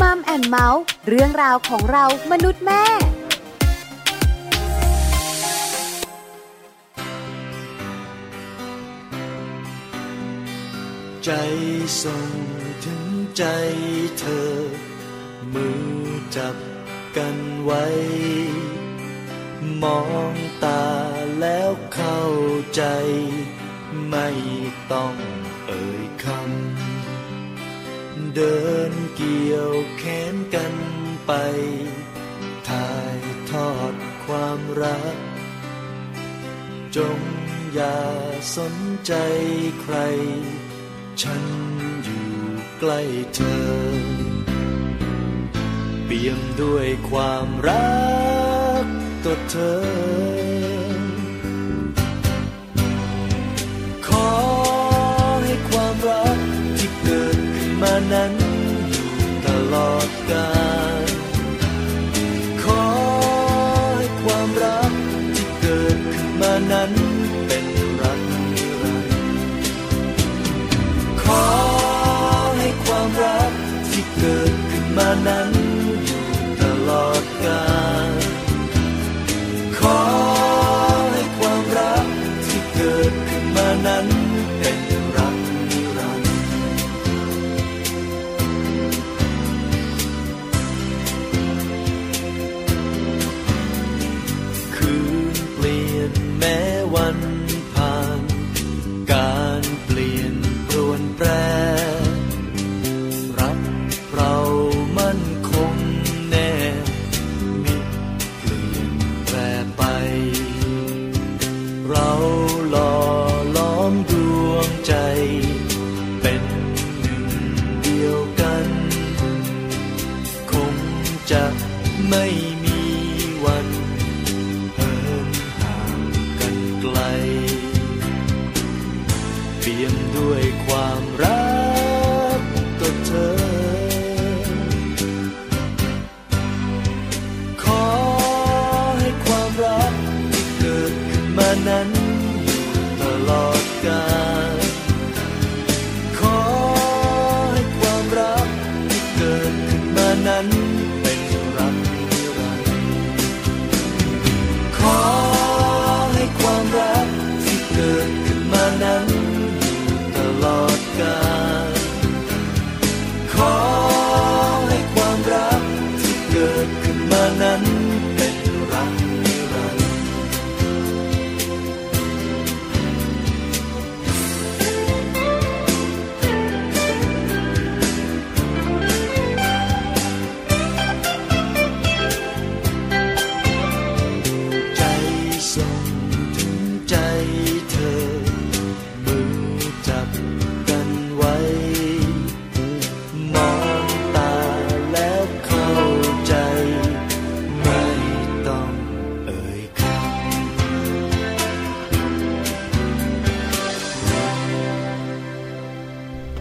มัมแอนเมาส์เรื่องราวของเรามนุษย์แม่ใจส่งถึงใจเธอ มือจับกันไว้ มองตาแล้วเข้าใจ ไม่ต้องเอ่ยคำ เดินเกี่ยวแขนกันไป ถ่ายทอดความรัก จงอย่าสนใจใคร ฉันอยู่ใกล้เธอ เปี่ยมด้วยความรักต่อเธอ ขึ้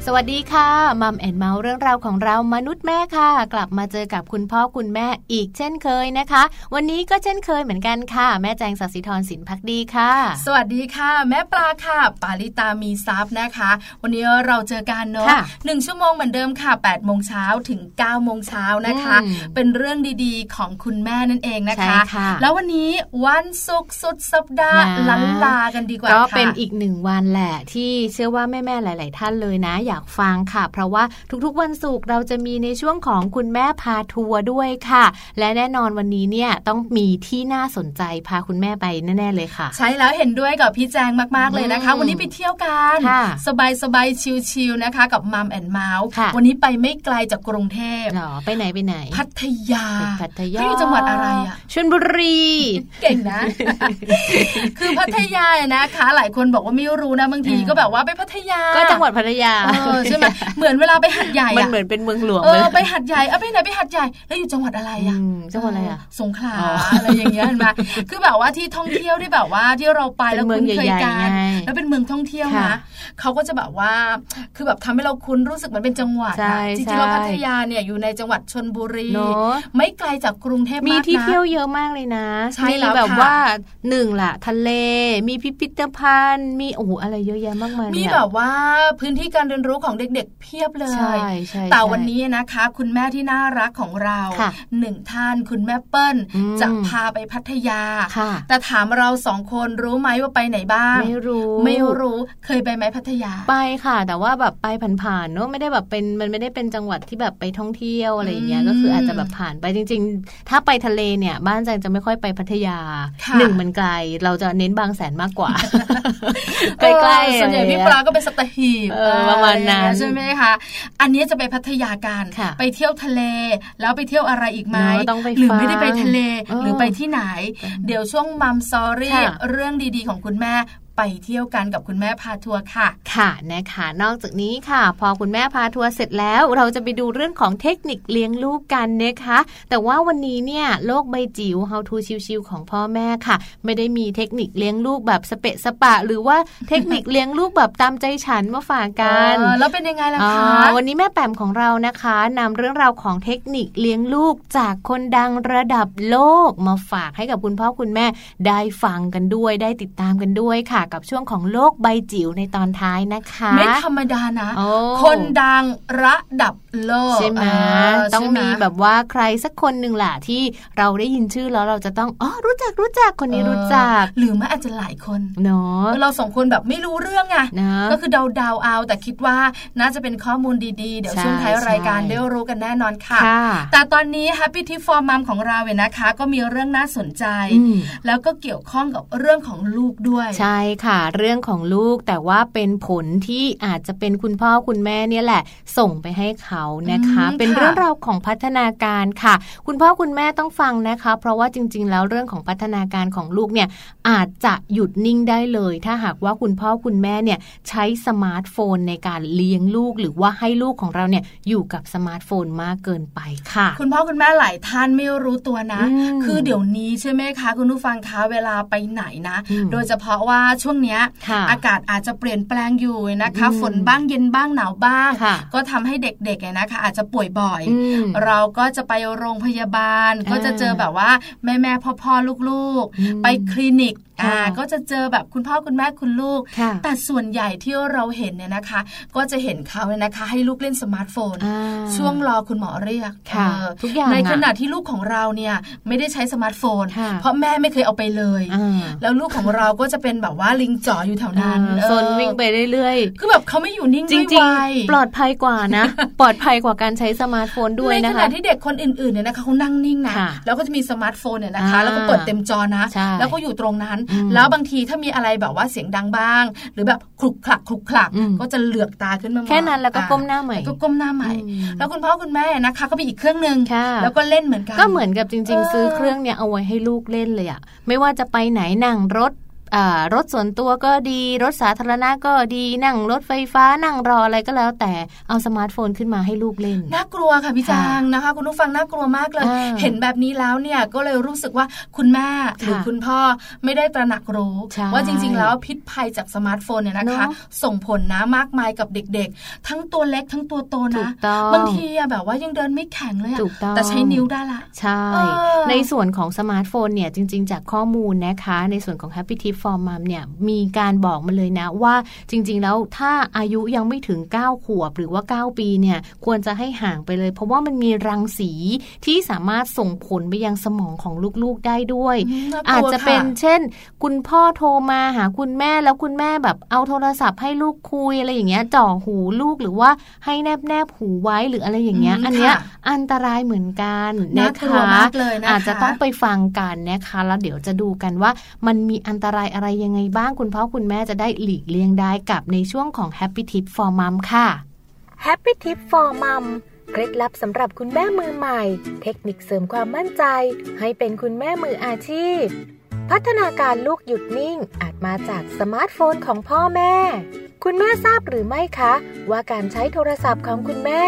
สวัสดีค่ะ Mom and Mouth เรื่องราวของเรามนุษย์แม่ค่ะ กลับมาเจอกับคุณพ่อคุณแม่อีกเช่นเคยนะคะ วันนี้ก็เช่นเคยเหมือนกันค่ะ แม่แจงสัสิธรสินพักดีค่ะ สวัสดีค่ะ แม่ปลาค่ะ ปาลิตามีทรัพย์นะคะ วันนี้เราเจอกันเนาะค่ะหนึ่งชั่วโมงเหมือนเดิมค่ะ8ปดโมงเช้าถึง9ก้าโมงเช้านะคะอืมเป็นเรื่องดีๆของคุณแม่นั่นเองนะคะใช่ค่ะแล้ววันนี้วันศุกร์สุดสัปดาห์นะลันลากันดีกว่าก็ค่ะเป็นอีกหนึ่งวันแหละที่เชื่อว่าแม่ๆหลาย ๆ ท่านเลยนะอยากฟังค่ะ เพราะว่าทุกๆวันศุกร์เราจะมีในช่วงของคุณแม่พาทัวร์ด้วยค่ะ และแน่นอนวันนี้เนี่ยต้องมีที่น่าสนใจพาคุณแม่ไปแน่ๆเลยค่ะ ใช่แล้วเห็นด้วยกับพี่แจงมากๆเลยนะคะอืมวันนี้ไปเที่ยวกันค่ะสบายสบายๆชิลๆนะคะ กับมัมแอนเมาส์ค่ะวันนี้ไปไม่ไกลจากกรุงเทพหรอไปไหนไปไหน พัทยาไปพัทยาเขาอยู่จังหวัดอะไรอะชลบุรี เก่งนะ คือพัทยาเนี่ยนะคะ หลายคนบอกว่าไม่รู้นะบางทีอ่าก็แบบว่าไปพัทยา ก็จังหวัดพัทยาเออใช่ไหมเหมือนเวลาไปหัดใหญ่มันอะเหมือนเป็นเมืองหลวงเอไปอเลยไปหัดใหญ่เอาไปไหนไปหัดใหญ่แล้วอยู่จังหวัดอะไรอะอืมจังหวัดอะไรอะสงขลาอ๋อออะไรอย่างเงี้ยเห็นไหมคือแบบว่าที่ท่องเที่ยวที่แบบว่าที่เราไปแล้วเป็นเมืองคุ้นเคยใหญ่ๆกันไงแล้วเป็นเมืองท่องเที่ยวค่ะนะเขาก็จะแบบว่าคือแบบทำให้เราคุ้นรู้สึกเหมือนเป็นจังหวัดใช่อะจใช่ริงๆแล้วพัทยาเนี่ยอยู่ในจังหวัดชนบุรีเนอะไม่ไกลจากกรุงเทพมีมากที่นะเที่ยวเยอะมากเลยนะใช่มีแล้วแบบค่ะว่าหนึ่งล่ะทะเล มีพิพิธภัณฑ์มีโอ้โหอะไรเยอะแยะมากมายมีเลยอะแบบว่าพื้นที่การเรียนรู้ของเด็กๆ เพียบเลยใช่ใช่แต่วันนี้นะคะ คุณแม่ที่น่ารักของเราค่ะหนึ่งท่านคุณแม่เปิ้ลอืมจะพาไปพัทยาค่ะแต่ถามเราสองคนรู้ไหมว่าไปไหนบ้าง ไม่รู้ ไม่รู้เคยไปไหมพัทยา ไปค่ะ แต่ว่าแบบไปผ่านๆเนอะไม่ได้แบบเป็นมันไม่ได้เป็นจังหวัดที่แบบไปท่องเที่ยวอะไรอย่างเงี้ยอืมก็คืออาจจะแบบผ่านไปจริง ๆ ถ้าไปทะเลเนี่ยบ้านแจงจะไม่ค่อยไปพัทยาค่ะหนึ่งมันไกลเราจะเน้นบางแสนมากกว่าใกเอล้อๆส่วนใหญ่พี่อะไรปลาเงี้ยก็เป็นสตหีบเออประมาณนั้นใช่ไหมคะอันนี้จะไปพัทยากันค่ะไปเที่ยวทะเล แล้วไปเที่ยวอะไรอีกไหมเนอะต้องไปหรือฟังไม่ได้ไปทะเลเออหรือไปที่ไหน เดี๋ยวช่วงมัมซอรี่ค่ะเรื่องดีๆของคุณแม่ ไปเที่ยวกันกับคุณแม่พาทัวร์ค่ะ ค่ะนะคะนอกจากนี้ค่ะ พอคุณแม่พาทัวร์เสร็จแล้ว เราจะไปดูเรื่องของเทคนิคเลี้ยงลูกกันนะคะ แต่ว่าวันนี้เนี่ยโลกใบจิ๋ว How to ชิวๆของพ่อแม่ค่ะ ไม่ได้มีเทคนิคเลี้ยงลูกแบบสเปะสปะ หรือว่าเทคนิคเลี้ยงลูกแบบตามใจฉันมาฝากกันเออแล้วเป็นยังไงล่ะอ๋อคะวันนี้แม่แปมของเรานะคะนำเรื่องราวของเทคนิคเลี้ยงลูกจากคนดังระดับโลกมาฝากให้กับคุณพ่อคุณแม่ได้ฟังกันด้วย ได้ติดตามกันด้วยค่ะกับช่วงของโลกใบจิ๋วในตอนท้ายนะคะ ไม่ธรรมดานะโอ้คนดังระดับ โลกใช่ไหมเต้องใช่ไหมีแบบว่าใครสักคนหนึ่งแหละที่เราได้ยินชื่อแล้วเราจะต้องอ๋อรู้จักรู้จักคนนี้รู้จัก หรือไม่อาจจะหลายคนเนาะเราสองคนแบบไม่รู้เรื่องไงนะก็คือเดาเดาๆเอา แต่คิดว่าน่าจะเป็นข้อมูลดีๆ เดี๋ยวใช่ช่วงท้ายรายการใช่ได้รู้กันแน่นอนค่ะค่ะ แต่ตอนนี้ Happy Tip for Mom ของเราเนี่ยนะคะ ก็มีเรื่องน่าสนใจอืมแล้วก็เกี่ยวข้องกับเรื่องของลูกด้วย ใใช่ค่ะ เรื่องของลูกแต่ว่าเป็นผลที่อาจจะเป็นคุณพ่อคุณแม่เนี่ยแหละ ส่งไปให้เขานะคะอืมเป็นค่ะเรื่องราวของพัฒนาการค่ะ คุณพ่อคุณแม่ต้องฟังนะคะ เพราะว่าจริง ๆ แล้วเรื่องของพัฒนาการของลูกเนี่ยอาจจะหยุดนิ่งได้เลย ถ้าหากว่าคุณพ่อคุณแม่เนี่ยใช้สมาร์ทโฟนในการเลี้ยงลูก หรือว่าให้ลูกของเราเนี่ยอยู่กับสมาร์ทโฟนมากเกินไปค่ะ คุณพ่อคุณแม่หลายท่านไม่รู้ตัวนะอืมคือเดี๋ยวนี้ใช่ไหมคะ คุณผู้ฟังคะเวลาไปไหนนะอืมโดยเฉพาะว่าช่วงเนี้ยค่ะอากาศอาจจะเปลี่ยนแปลงอยู่นะคะอืมฝนบ้างเย็นบ้างหนาวบ้างค่ะก็ทำให้เด็กๆเนี่ยนะคะ อาจจะป่วยบ่อยอืมเราก็จะไปโรงพยาบาลอ่าก็จะเจอแบบว่าแม่แม่พ่อพ่อๆลูกอืมๆไปคลินิกค่ะอ่า ก็จะเจอแบบคุณพ่อคุณแม่คุณลูกค่ะแต่ส่วนใหญ่ที่เราเห็นเนี่ยนะคะ ก็จะเห็นเขาเนี่ยนะคะ ให้ลูกเล่นสมาร์ทโฟนอ่าช่วงรอคุณหมอเรียกค่ะเออทุกอย่างในอะขณะที่ลูกของเราเนี่ยไม่ได้ใช้สมาร์ทโฟนค่ะเพราะแม่ไม่เคยเอาไปเลยอ่าแล้วลูกของเราก็จะเป็นแบบว่าลิงจ๋ออยู่แถวนั้นอ่าเออซนวิ่งไปเรื่อยๆคือแบบเขาไม่อยู่นิ่งจด้วยริงวัยๆปลอดภัยกว่านะ ปลอดภัยกว่าการใช้สมาร์ทโฟนด้วยนะคะในขณะที่เด็กคนอื่นๆเนี่ยนะคะเขานั่งนิ่งนะค่ะแล้วก็จะมีสมาร์ทโฟนเนี่ยนะคะอ่าแล้วก็เปิดเต็มจอนะใช่แล้วก็อยู่ตรงนั้นอืมแล้วบางทีถ้ามีอะไรแบบว่าเสียงดังบ้าง หรือแบบคลุกคลักคลุกคลักอืมก็จะเหลือกตาขึ้นมามองแค่นั้นแล้วก็อ่ก้มหน้าใหม่แล้วก็ก้มหน้าใหม่อืมแล้วคุณพ่อคุณแม่นะคะ ก็มีอีกเครื่องหนึ่งค่ะแล้วก็เล่นเหมือนกันก็เหมือนกับจริงเออๆซื้อเครื่องเนี้ยเอาไว้ให้ลูกเล่นเลยอะไม่ว่าจะไปไหนนั่งรถอ่า รถส่วนตัวก็ดี รถสาธารณะก็ดีนั่งรถไฟฟ้านั่งรออะไรก็แล้ว แต่เอาสมาร์ทโฟนขึ้นมาให้ลูกเล่นน่ากลัวค่ะพี่แจงนะคะ คุณผู้ฟังน่ากลัวมากเลยอ่าเห็นแบบนี้แล้วเนี่ยก็เลยรู้สึกว่าคุณแม่หรือค่ะคุณพ่อไม่ได้ตระหนักรู้ใช่ว่าจริง ๆ แล้วพิษภัยจากสมาร์ทโฟนเนี่ยนะคะเนอะส่งผลนะมากมายกับเด็กๆ ทั้งตัวเล็กทั้งตัวโตนะถูกต้องบางทีอะแบบว่ายังเดินไม่แข็งเลยอะถูกต้องแต่ใช้นิ้วได้ละใช่เออในส่วนของสมาร์ทโฟนเนี่ยจริง ๆ จากข้อมูลนะคะ ในส่วนของ Happy Tip for Mom เนี่ยมีการบอกมาเลยนะว่าจริง ๆ แล้วถ้าอายุยังไม่ถึง 9 ขวบหรือว่า 9 ปีเนี่ยควรจะให้ห่างไปเลย เพราะว่ามันมีรังสีที่สามารถส่งผลไปยังสมองของลูกๆได้ด้วยอืมน่ากลัวอาจจะเป็นค่ะเช่น คุณพ่อโทรมาหาคุณแม่แล้วคุณแม่แบบเอาโทรศัพท์ให้ลูกคุยอะไรอย่างเงี้ยจ่อหูลูกหรือว่าให้แนบแนบหูไว้หรืออะไรอย่างเงี้ยอืมอันเนี้ยค่ะอันตรายเหมือนกันน่านะกลัวคะมากเลยนะคะอาจจะต้องไปฟังกันนะคะแล้วเดี๋ยวจะดูกันว่ามันมีอันตรายอะไรยังไงบ้างคุณพ่อคุณแม่จะได้หลีกเลี่ยงได้กับในช่วงของ Happy Tip for Mom ค่ะ Happy Tip for Mom เคล็ดลับสำหรับคุณแม่มือใหม่ เทคนิคเสริมความมั่นใจ ให้เป็นคุณแม่มืออาชีพ พัฒนาการลูกหยุดนิ่ง อาจมาจากสมาร์ทโฟนของพ่อแม่ คุณแม่ทราบหรือไม่คะ ว่าการใช้โทรศัพท์ของคุณแม่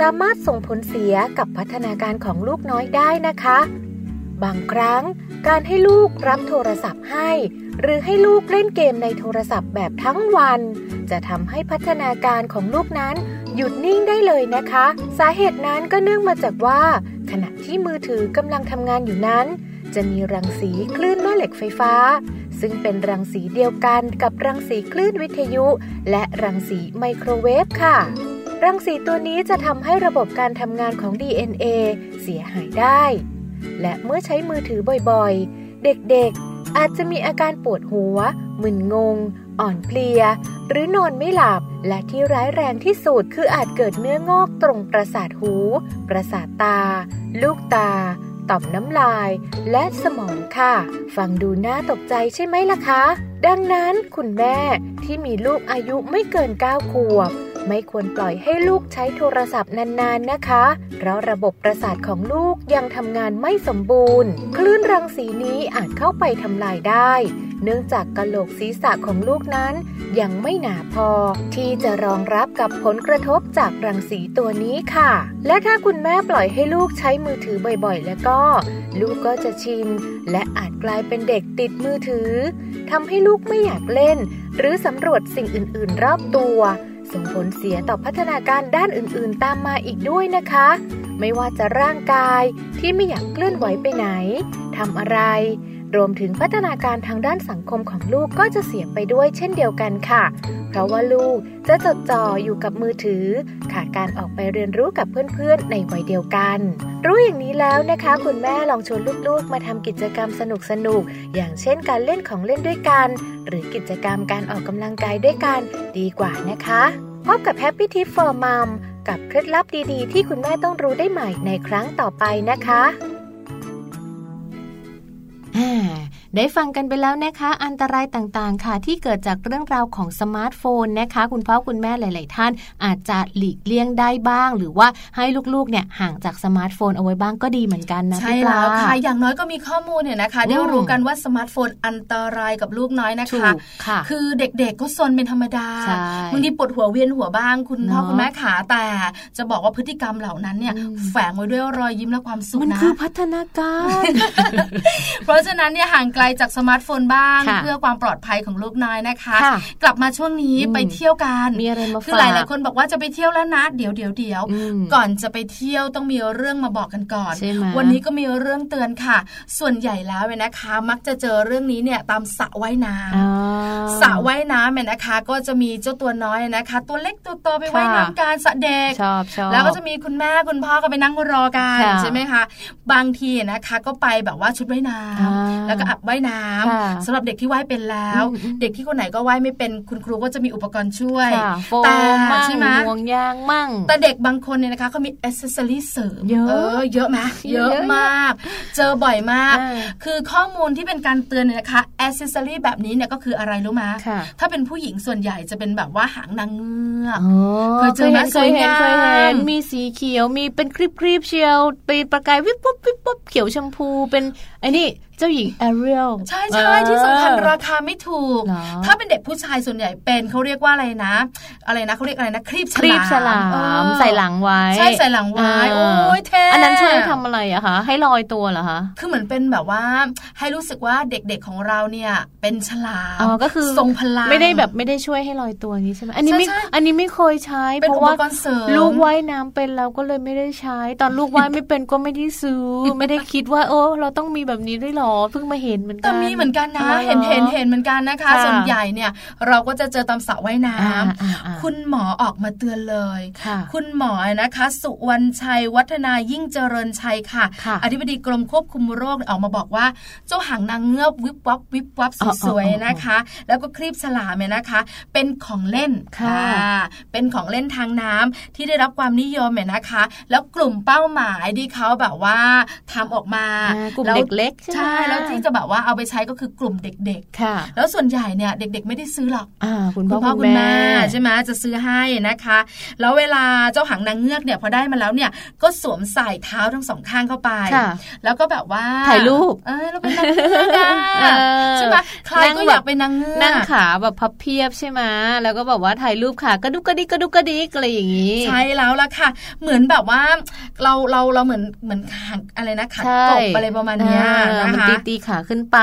สามารถส่งผลเสียกับพัฒนาการของลูกน้อยได้นะคะ บางครั้งการให้ลูกรับโทรศัพท์ให้ หรือให้ลูกเล่นเกมในโทรศัพท์แบบทั้งวัน จะทำให้พัฒนาการของลูกนั้นหยุดนิ่งได้เลยนะคะ สาเหตุนั้นก็เนื่องมาจากว่า ขณะที่มือถือกำลังทำงานอยู่นั้น จะมีรังสีคลื่นแม่เหล็กไฟฟ้า ซึ่งเป็นรังสีเดียวกันกับรังสีคลื่นวิทยุ และรังสีไมโครเวฟค่ะรังสีตัวนี้จะทำให้ระบบการทำงานของ DNA เสียหายได้ และเมื่อใช้มือถือบ่อยๆ เด็กๆ อาจจะมีอาการปวดหัว มึนงง อ่อนเพลีย หรือนอนไม่หลับ และที่ร้ายแรงที่สุดคืออาจเกิดเนื้องอกตรงประสาทหู ประสาทตา ลูกตา ต่อมน้ำลาย และสมองค่ะ ฟังดูน่าตกใจใช่ไหมล่ะคะ ดังนั้นคุณแม่ที่มีลูกอายุไม่เกิน 9 ขวบ ไม่ควรปล่อยให้ลูกใช้โทรศัพท์นานๆนะคะ เพราะระบบประสาทของลูกยังทำงานไม่สมบูรณ์ คลื่นรังสีนี้อาจเข้าไปทำลายได้ เนื่องจากกะโหลกศีรษะของลูกนั้น ยังไม่หนาพอ ที่จะรองรับกับผลกระทบจากรังสีตัวนี้ค่ะ และถ้าคุณแม่ปล่อยให้ลูกใช้มือถือบ่อยๆ แล้วก็ ลูกก็จะชิน และอาจกลายเป็นเด็กติดมือถือทำให้ลูกไม่อยากเล่น หรือสำรวจสิ่งอื่นๆ รอบตัว ส่งผลเสียต่อพัฒนาการด้านอื่นๆ ตามมาอีกด้วยนะคะ ไม่ว่าจะร่างกายที่ไม่อยากเคลื่อนไหวไปไหนทำอะไร รวมถึงพัฒนาการทางด้านสังคมของลูกก็จะเสียไปด้วยเช่นเดียวกันค่ะ เพราะว่าลูกจะจดจ่ออยู่กับมือถือ ขาดการออกไปเรียนรู้กับเพื่อนๆ ในวัยเดียวกัน รู้อย่างนี้แล้วนะคะ คุณแม่ลองชวนลูกๆ มาทำกิจกรรมสนุกๆอย่างเช่นการเล่นของเล่นด้วยกัน หรือกิจกรรมการออกกำลังกายด้วยกันดีกว่านะคะพบกับ Happy Tip for Mom กับเคล็ดลับดีๆ ที่คุณแม่ต้องรู้ได้ใหม่ในครั้งต่อไปนะคะ อ่า ได้ฟังกันไปแล้วนะคะ อันตรายต่างๆ ค่ะ ที่เกิดจากเรื่องราวของสมาร์ทโฟนนะคะ คุณพ่อคุณแม่หลาย ๆ ท่าน อาจจะหลีกเลี่ยงได้บ้าง หรือว่าให้ลูก ๆ เนี่ยห่างจากสมาร์ทโฟนเอาไว้บ้างก็ดีเหมือนกันนะใช่แล้วค่ะพี่ปแล้ลา อย่างน้อยก็มีข้อมูลเนี่ยนะคะได้อืมรู้กันว่าสมาร์ทโฟนอันตรายกับลูกน้อยนะคะถูกค่ะคือเด็ก ๆ ก็ซนเป็นธรรมดาใช่บางทีปวดหัวเวียนหัวบ้าง คุณพ่อเนอะคุณแม่ขาแต่จะบอกว่าพฤติกรรมเหล่านั้นเนี่ยอืมแฝงไว้ด้วยรอยยิ้มและความสุขมันนะคือพัฒนาการ เพราะฉะนั้นเนี่ยห่างไกลจากสมาร์ทโฟนบ้างค่ะเพื่อความปลอดภัยของลูกน้อยนะคะค่ะกลับมาช่วงนี้อืมไปเที่ยวกันมีอะไรมาคือฝากหลายๆคนบอกว่าจะไปเที่ยวแล้วนะเดี๋ยวเดี๋ยวเดี๋ยวอืมก่อนจะไปเที่ยวต้องมีเรื่องมาบอกกันก่อนใช่ไหมวันนี้ก็มีเรื่องเตือนค่ะ ส่วนใหญ่แล้วเนี่ยนะคะ มักจะเจอเรื่องนี้เนี่ยตามสระว่ายน้ำอ่าสระว่ายน้ำเนี่ยนะคะ ก็จะมีเจ้าตัวน้อยนะคะ ตัวเล็กตัวโตไปค่ะว่ายน้ำการสระเด็กชอบชอบแล้วก็จะมีคุณแม่คุณพ่อก็ไปนั่งรอกันค่ะใช่ไหมคะ บางทีนะคะก็ไปแบบว่าชุดว่ายน้อ่าำแล้วก็อับว่ายน้ำค่ะสำหรับเด็กที่ว่ายเป็นแล้วอืมอืมเด็กที่คนไหนก็ว่ายไม่เป็นคุณครูก็จะมีอุปกรณ์ช่วยค่ะโฟแต่มมั่งใช่ไหมห่วงยางมั่ง แต่เด็กบางคนเนี่ยนะคะเขามีอ c เซสซอรี่เสริมเยอะเออเยอะไหมเยเยอะอะมาก เจอบ่อยมากอ่าคือข้อมูลที่เป็นการเตือนเนี่ยนะคะอ c เซสซอรี่แบบนี้เนี่ยก็คืออะไรรู้ไหมค่ะถ้าเป็นผู้หญิงส่วนใหญ่จะเป็นแบบว่าหางนางเงือกอ๋อเคยเจอไหมเคยเห็นสวยงามเคยเห็นมีสีเขียวมีเป็นครีบครีบๆเชียวเป็นประกายวิบวับวิบวับเขียวชมพูเป็นไอ้นี่ เจ้าหญิงแอเรียลใช่ใช่ที่สำคัญราคาไม่ถูกเหรอถ้าเป็นเด็กผู้ชายส่วนใหญ่เป็นเขาเรียกว่าอะไรนะ อะไรนะเขาเรียกอะไรนะครีบฉครีบฉลาเอมอใส่หลังไว้ ใช่ใส่หลังไว้าโอ้ยเท่อันนั้นช่วยทำอะไรอะคะให้ลอยตัวเหรอคะคือเหมือนเป็นแบบว่า ให้รู้สึกว่าเด็กๆของเราเนี่ยเป็นฉลามอ๋อก็คือทรงพลังไม่ได้แบบไม่ได้ช่วยให้ลอยตัวอย่างนี้ใช่ไหมอันนี้ไม่ใช่ใช่อันนี้ไม่เคยใช้เป็นเพราะอุปว่ากรณ์เสริมลูกว่ายน้ำเป็นเราก็เลยไม่ได้ใช้ ตอนลูกว่ายไม่เป็นก็ไม่ได้ซื้อ ไม่ได้คิดว่า โอ้เราต้องมีแบบนี้ด้วยเหรอเพิ่งมาเห็นเหมือนกัแต่นมีเหมือนกันนะอ๋อเห็นเห็นเห็นเหมือนกันนะคะค่ะส่วนใหญ่เนี่ย เราก็จะเจอตามสระว่ายน้อ่าอ่าอ่าำคุณหมอออกมาเตือนเลยค่ะคุณหมอนะคะ สุวรรณชัยวัฒนายิ่งเจริญชัยค่ะค่ะ อธิบดีกรมควบคุมโรคออกมาบอกว่า เจ้าหางนางเงือกวิบวับวิบวับอ๋อสวยอ๋ออ๋อๆนะคะ แล้วก็ครีบฉลามเนี่ยนะคะ เป็นของเล่นค่ะอ่าเป็นของเล่นทางน้ำที่ได้รับความนิยมเนี่ยนะคะ แล้วกลุ่มเป้าหมายที่เขาแบบว่าทำออกมาอ่ากลุ่มแวเด็กเล็กใช่ไหมใช่แล้วที่จะแบบว่าเอาไปใช้ก็คือกลุ่มเด็กค่ะๆแล้วส่วนใหญ่เนี่ยเด็ก ๆ ไม่ได้ซื้อหรอกอ่าคุณคุพ่อณพ่อคุคุณณแม่แม่ใช่ไหมจะซื้อให้นะคะ แล้วเวลาเจ้าหางนางเงือกเนี่ยพอได้มาแล้วเนี่ยก็สวมใส่เท้าทั้งสองข้างเข้าไปค่ะแล้วก็แบบว่าถ่ายรูปเออเราเป็นนางเงือกอะเออใช่ไหมใครนั่งก็แบบอยากเป็นนางเงือกนั่งขาแบบพับเพียบใช่ไหมแล้วก็แบบว่าถ่ายรูปขากระดุกกระดิกกระดุกกระดิกอะไรอย่างนี้ ใช่แล้วล่ะค่ะ เหมือนแบบว่าเราเราเราเหมือนเหมือนขางอะไรนะขาใช่กบอะไรประมาณเนี้ยเออนะมันคะตีตีขาขึ้นไป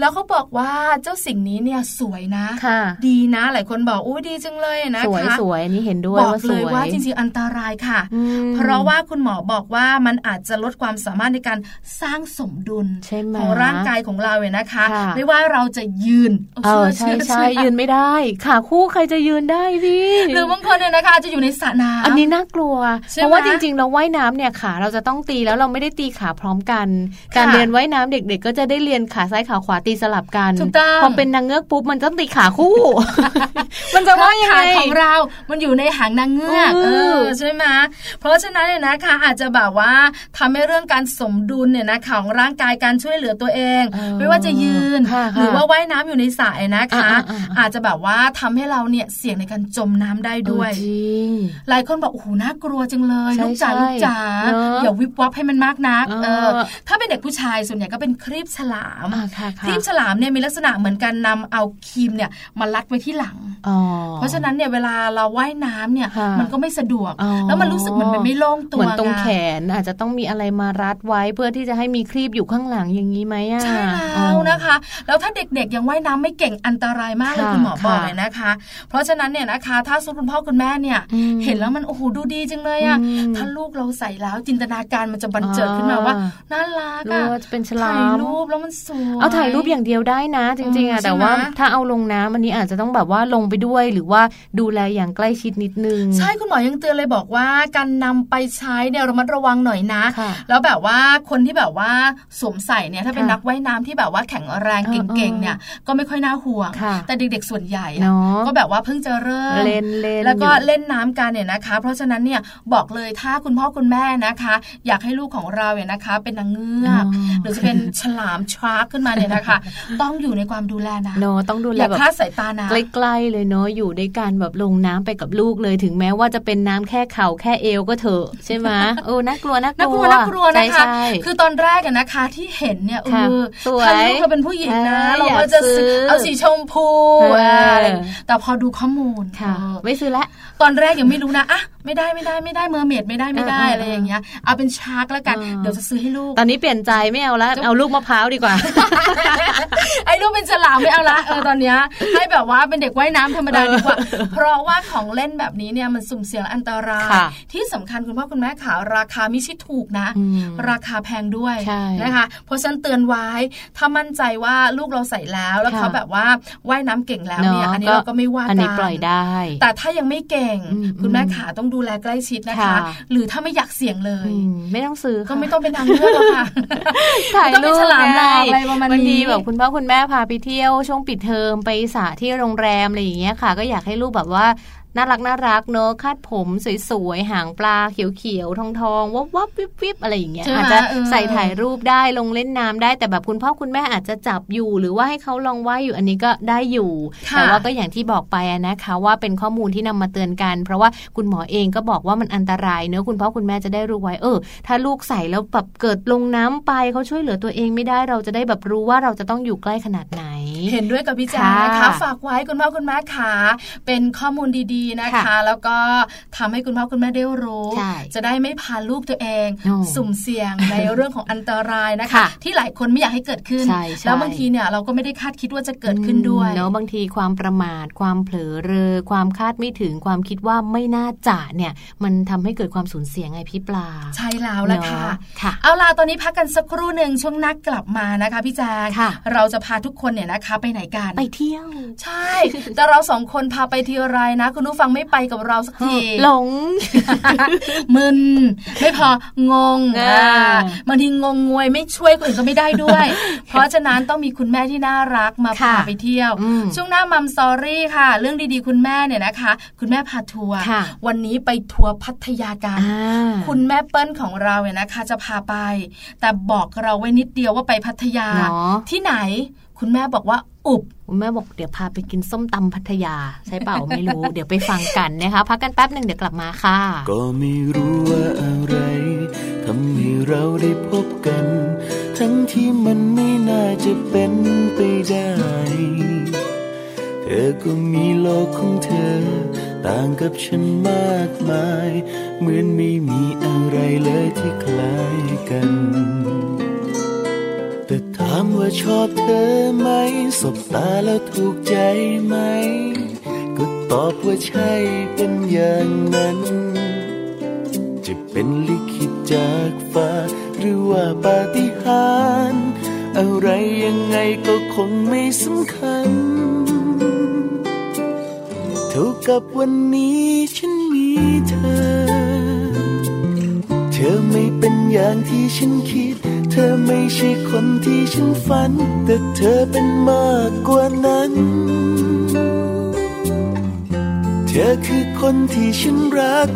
แล้วเขาบอกว่าเจ้าสิ่งนี้เนี่ยสวยนะค่ะ ดีนะหลายคนบอกอู้ดีจังเลยนะคะสวยสวยอันนี้เห็นด้วยบอกว่าสเลยวยว่าจริงๆอันตรายค่ะอืมเพราะว่าคุณหมอบอกว่ามันอาจจะลดความสามารถในการสร้างสมดุลใช่ไหมของร่างกายของเราเนี่ยนะคะค่ะไม่ว่าเราจะยืนเออใช่ชื่ใช่เอยืนไม่ได้ขาคู่ใครจะยืนได้พี่หรือบางคนเนี่ยนะคะจะอยู่ในสระน้ำอันนี้น่ากลัวใช่ไหมเพราะว่าจริงๆเราว่ายน้ำเนี่ยขาเราจะต้องตีแล้วเราไม่ได้ตีขาพร้อมกันค่ะการเรียนว่ายน้ำเด็กๆก็จะได้เรียนขาซ้ายขาขวาตีสลับกันถูกต้องพอเป็นนางเงือกปุ๊บมันต้องตีขาคู่ มันจะว่ายังไงขาของเรา มันอยู่ในหางนางเงือกเออเออใช่ไหมเพราะฉะนั้นเนี่ยนะคะอาจจะแบบว่าทำให้เรื่องการสมดุลเนี่ยนะคะของร่างกายการช่วยเหลือตัวเองเออไม่ว่าจะยืนค่ะหรือค่ะว่าว่ายน้ำอยู่ในสระนะคะอ่าอ่าอ่าอาจจะแบบว่าทำให้เราเนี่ยเสี่ยงในการจมน้ำได้ด้วยเออจริงหลายคนบอกโอ้โหน่ากลัวจังเลยใช่ลูกจ๋าใช่ลูกจ๋าเนอะอย่าวิบวับให้มันมากนักเออเออถ้าเป็นเด็กผู้ชายส่วนใหญ่ก็เป็นครีบฉลามอ่าค่ะคค่ะรีบฉลามเนี่ยมีลักษณะเหมือนการนำเอาครีมเนี่ยมารัดไว้ที่หลังอ๋อเพราะฉะนั้นเนี่ยเวลาเราว่ายน้ำเนี่ยค่ะมันก็ไม่สะดวกอ๋อแล้วมันรู้สึกเหมือนมันไม่โล่งตัวเหมือนตรงไแขนอาจจะต้องมีอะไรมารัดไว้เพื่อที่จะให้มีครีบอยู่ข้างหลังอย่างนี้ไหมอะใช่แล้วนะคะ แล้วถ้าเด็กๆยังว่ายน้ำไม่เก่งอันตรายมากเลยค่ะคุณหมอบอกค่ะเลยนะคะ เพราะฉะนั้นเนี่ยนะคะ ถ้าสมมติคุณพ่อคุณแม่เนี่ยอืมเห็นแล้วมันโอ้โหดูดีจังเลยอะอืมถ้าลูกเราใส่แล้วจินตนาการมันจะบันเจิดขึ้นมาอ่าว่าน่ารักรู้อะว่าจะเป็นฉลาถ่ายมรูปแล้วมันสวยเอาถ่ายรูปอย่างเดียวได้นะ จริงๆเออะอแต่ว่าใช่ไหมถ้าเอาลงน้ำอันนี้อาจจะต้องแบบว่าลงไปด้วย หรือว่าดูแลอย่างใกล้ชิดนิดนึง ใช่คุณหมอยังเตือนเลยบอกว่า การนำไปใช้เนี่ยระมัดระวังหน่อยนะค่ะแล้วแบบว่าคนที่แบบว่าสวมใส่เนี่ยถ้าเป็นค่ะนักว่ายน้ำที่แบบว่าแข็งแรงเออเก่งๆเนี่ยก็ไม่ค่อยน่าห่วงค่ะแต่เด็กๆส่วนใหญ่อะเนาะก็แบบว่าเพิ่งจะเริ่มเล่นเล่นแล้วก็อยู่เล่นน้ำกันเนี่ยนะคะ เพราะฉะนั้นเนี่ยบอกเลยถ้าคุณพ่อคุณแม่นะคะ อยากให้ลูกของเราเนี่ยนะคะ เป็นนางเงือกอ๋อหรือจะเป็นฉลามชาร์กขึ้นมาเนี่ยนะคะ ต้องอยู่ในความดูแลนะเนาะต้องดูแลอย่าแบบคลาดสายตานะใกล้ๆเลยเนาะอยู่ด้วยกันแบบลงน้ำไปกับลูกเลยถึงแม้ว่าจะเป็นน้ำแค่เข่าแค่เอวก็เถอะใช่ไหมเออน่ากลัวน่ากน่ากลัลัววน่ากลัวนะคะใช่คือตอนแรกอะนะคะที่เห็นเนี่ยเอค่ะอสวยถ้าลูกเราเป็นผู้หญิงนะเออเราอยากก็จะซื้ซื้ออเอาสีชมพูเอออะไรแต่พอดูข้อมูลค่ะเออไม่ซื้อละตอนแรกยังไม่รู้นะอะไม่ได้ไม่ได้ไม่ได้ mermaid ไม่ได้ไม่ได้เออเอออะไรอย่างเงี้ยเอาเป็น shark แล้วกันเออเดี๋ยวจะซื้อให้ลูก ตอนนี้เปลี่ยนใจไม่เอาละเอาลูกมะพร้าวดีกว่า ไอ้ลูกเป็นฉลามไม่เอาละเออตอนเนี้ยให้แบบว่าเป็นเด็กว่ายน้ำธรรมดาดีกว่า เพราะว่าของเล่นแบบนี้เนี่ยมันสุ่มเสี่ยงและอันตรายค่ะที่สำคัญคุณพ่อคุณแม่ขาราคาไม่ใช่ถูกนะอืมราคาแพงด้วยใช่นะคะเพราะฉะนั้นเตือนไว้ถ้ามั่นใจว่าลูกเราใส่แล้วแล้วค่ะเขาแบบว่าว่ายน้ำเก่งแล้วเนี่ยเนาะอันนี้เราก็ไม่ว่ากันอันนี้ปล่อยได้ แต่ถ้ายังไม่เก่งอืมคุณแม่ขาต้องดูแลใกล้ชิดนะคะค่ะหรือถ้าไม่อยากเสี่ยงเลยอืมไม่ต้องซื้อก็ค่ะไม่ต้องเป็นนางเงือกหรอกค่ะถ่ายไม่ต้องเป็รูนปฉลามหรอกไงอะไรประมาณบางทีนี้แบบคุณพ่อคุณแม่พาไปเที่ยวช่วงปิดเทอมไปสระที่โรงแรมอะไรอย่างเงี้ยค่ะ ก็อยากให้ลูกแบบว่า น่ารักน่ารักเนอะคาดผมสวยๆ หางปลาเขียวๆ ทองๆวับวับวิบวิบอะไรอย่างเงี้ยใช่ไหมอาจจะเออใส่ถ่ายรูปได้ลงเล่นน้ำได้แต่แบบคุณพ่อคุณแม่อาจจะจับอยู่ หรือว่าให้เขาลองว่ายอยู่อันนี้ก็ได้อยู่ค่ะแต่ว่าก็อย่างที่บอกไปอะนะคะว่าเป็นข้อมูลที่นำมาเตือนกัน เพราะว่าคุณหมอเองก็บอกว่ามันอันตรายเนอะคุณพ่อคุณแม่จะได้รู้ไว้เออ ถ้าลูกใส่แล้วแบบเกิดลงน้ำไปเขาช่วยเหลือตัวเองไม่ได้เราจะได้แบบรู้ว่าเราจะต้องอยู่ใกล้ขนาดไหนเห็นด้วยกับพี่แจงนะคะค่ะฝากไว้คุณพ่อคุณแม่ขาเป็นข้อมูลดีๆนะคะค่ะแล้วก็ทำให้คุณพ่อคุณแม่ได้รู้ใช่จะได้ไม่พาลูกตัวเองโอ้สุ่มเสี่ยงในเรื่องของอันตรายนะคะค่ะที่หลายคนไม่อยากให้เกิดขึ้นใช่ใช่แล้วบางทีเนี่ยเราก็ไม่ได้คาดคิดว่าจะเกิดขึ้นด้วยเนาะบางทีความประมาทความเผลอเรอความคาดไม่ถึงความคิดว่าไม่น่าจะเนี่ยมันทำให้เกิดความสูญเสียไงพี่ปลา ใช่แล้วละค่ะเนอะค่ะเอาล่ะตอนนี้พักกันสักครู่หนึ่งช่วงนักกลับมานะคะพี่แจงค่ะเราจะพาทุกคนเนี่ยนะคะไปไหนกันไปเที่ยว ใช่ แต่เราสองคนพาไปทีไรนะ คุณผู้ฟังไม่ไปกับเราสักทีหลงมึนไม่พองงอ่าอ่าบางทีงงงวยไม่ช่วยคนอื่นก็ไม่ได้ด้วย เพราะฉะนั้นต้องมีคุณแม่ที่น่ารักมาพาค่ะไปเที่ยวอืมช่วงหน้ามัมซอรี่ค่ะ เรื่องดีๆ คุณแม่เนี่ยนะคะ คุณแม่พาทัวร์ค่ะวันนี้ไปทัวร์พัทยากันอ่าคุณแม่เปิ้ลของเราเนี่ยนะคะ จะพาไป แต่บอกเราไว้นิดเดียวว่าไปพัทยาเนาะที่ไหน คุณแม่บอกว่าอุบคุณแม่บอกเดี๋ยวพาไปกินส้มตำพัทยา ใช่เปล่าไม่รู้ เดี๋ยวไปฟังกันนะคะ พักกันแป๊บหนึ่งเดี๋ยวกลับมาค่ะ ก็ไม่รู้ว่าอะไรทำให้เราได้พบกัน ทั้งที่มันไม่น่าจะเป็นไปได้ เธอก็มีโลกของเธอ ต่างกับฉันมากมาย เหมือนไม่มีอะไรเลยที่คล้ายกัน แต่ทชอบเธอไหม สบตาแล้วถูกใจไหม ก็ตอบว่าใช่เป็นอย่างนั้น จะเป็นลิขิตจากฟ้า หรือว่าปาฏิหาริย์อะไรยังไงก็คงไม่สำคัญ เท่ากับวันนี้ฉันมีเธอ อไม่เป็นอย่างที่ฉันคิด เธอไม่ใช่คนที่ฉันฝัน แต่เธอเป็นมากกว่านั้น เธอคือคนที่ฉันรัก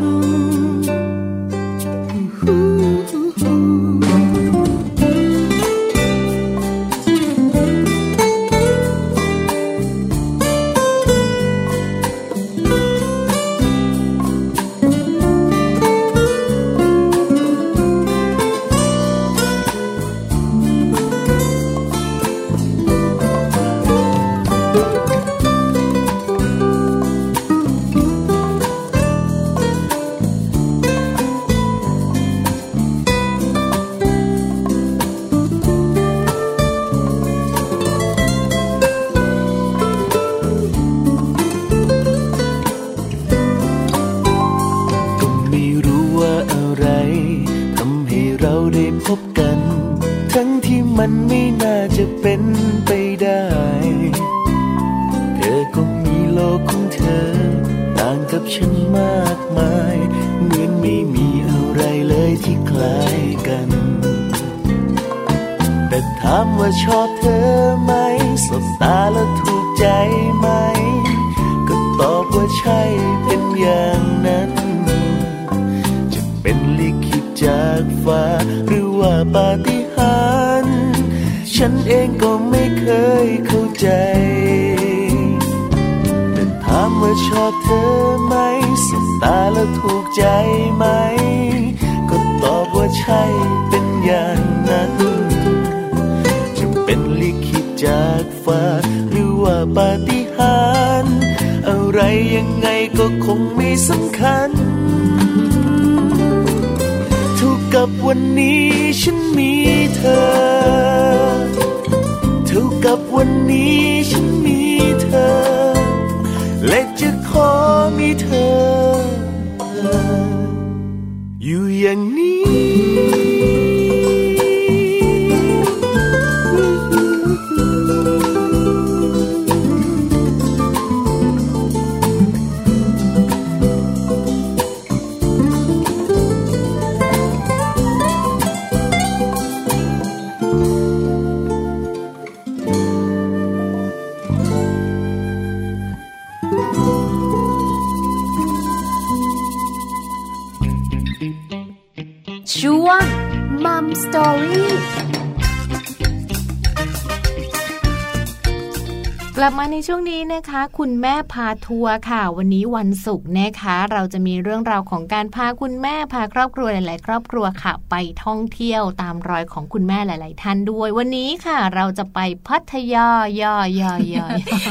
ในช่วงนี้นะคะ คุณแม่พาทัวร์ค่ะ วันนี้วันศุกร์นะคะ เราจะมีเรื่องราวของการพาคุณแม่พาครอบครัวหลาย ๆ ครอบครัวค่ะ ไปท่องเที่ยวตามรอยของคุณแม่หลาย ๆ ท่านด้วย วันนี้ค่ะ เราจะไปพัทยาย่อย่อย่อ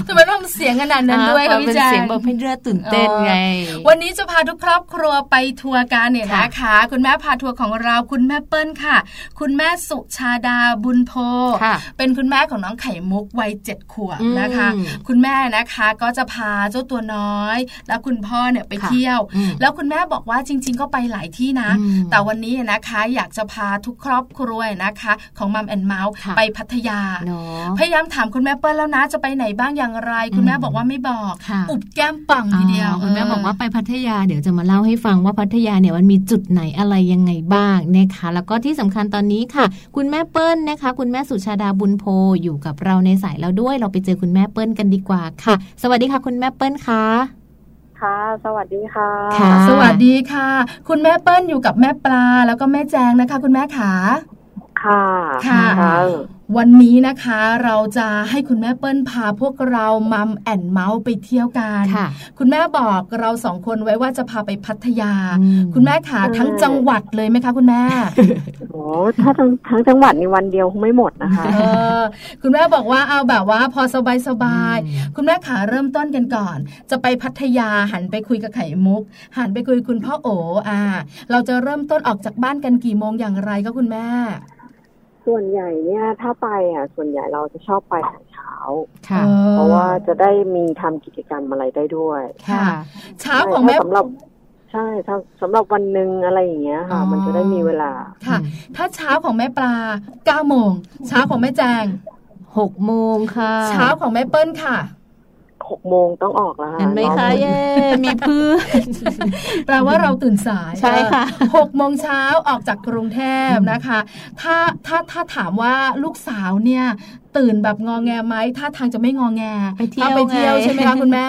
ทำไมต้องทำเสียงขนาดนั้นด้วยคะอ่าพี่เป็นแจเสียงงแบบให้เลือดตื่นเต้นไง วันนี้จะพาทุกครอบครัวไปทัวร์กันเนี่ยค่ะนะคะ คุณแม่พาทัวร์ของเราคุณแม่เปิ้ลค่ะ คุณแม่สุชาดาบุญโพค่ะเป็นคุณแม่ของน้องไข่มุกวัยเจ็ดขวบนะคะอืมคุณแม่นะคะก็จะพาเจ้าตัวน้อย แล้วคุณพ่อเนี่ยไปค่ะเที่ยวอืมแล้วคุณแม่บอกว่าจริง ๆ ก็ไปหลายที่นะอืมแต่วันนี้นะคะอยากจะพาทุกครอบครัวนะคะ ของมัมแอนเมาส์ค่ะไปพัทยาเนาะพยายามถามคุณแม่เปิ้ลแล้วนะจะไปไหนบ้างอย่างไร คุณแม่อืมบอกว่าไม่บอกค่ะอุบแก้มปังทีเดียวอ๋อคุณแม่เบอกว่าไปพัทยาเดี๋ยวจะมาเล่าให้ฟังว่าพัทยาเนี่ยมันมีจุดไหนอะไรยังไงบ้างนะคะ แล้วก็ที่สำคัญตอนนี้ค่ะ คุณแม่เปิ้ลนะคะ คุณแม่สุชาดาบุญโพอยู่กับเราในสายแล้วด้วย เราไปเจอคุณแม่เปิ้ลกันดีกว่าค่ะ สวัสดีค่ะ คุณแม่เปิ้ลค่ะค่ะ สวัสดีค่ะ ค่ะ สวัสดีค่ะ คุณแม่เปิ้ลอยู่กับแม่ปลาแล้วก็แม่แจงนะคะ คุณแม่ขาค่ะค่ะค่ะ วันนี้นะคะเราจะให้คุณแม่เปิ้ลพาพวกเรามัมแอนเมาส์ไปเที่ยวกันค่ะคุณแม่บอกเราสองคนไว้ว่าจะพาไปพัทยาอืมคุณแม่ขาทั้งจังหวัดเลยไหมคะ คุณแม่โอ้ถ้าทั้งทั้งจังหวัดในวันเดียวคงไม่หมดนะคะเออคุณแม่บอกว่าเอาแบบว่าพอสบายสบายๆอืมคุณแม่ขาเริ่มต้นกันก่อน จะไปพัทยาหันไปคุยกับไข่มุก หันไปคุยคุณพ่อโออ่า เราจะเริ่มต้นออกจากบ้านกันกี่โมงอย่างไรก็คุณแม่ ส่วนใหญ่เนี่ยถ้าไปอะ ส่วนใหญ่เราจะชอบไปแต่เช้า ค่ะออเพราะว่าจะได้มีทำกิจกรรมอะไรได้ด้วยค่ะ เช้าของแม่ใช่ถ้าสำหรับใช่ถ้าสำหรับวันหนึ่งอะไรอย่างเงี้ยค่ะอ๋อมันจะได้มีเวลาค่ะ ถ้าเช้าของแม่ปลาเก้าโมงเช้าของแม่แจงหกโมงค่ะ เช้าของแม่เปิ้ลค่ะ หกโมงต้องออกแล้วค่ะเห็นไหมน้องคะเย้มีเพื่อนแปลว่าเราตื่นสายใช่ค่ะเออหกโมงเช้าออกจากกรุงเทพนะคะ ถ้าถ้าถ้าถามว่าลูกสาวเนี่ย ตื่นแบบงอแงไหมถ้าทางจะไม่งอแงไปเที่ยวถ้าไปเที่ยวไงใช่ไหมคะคุณแม่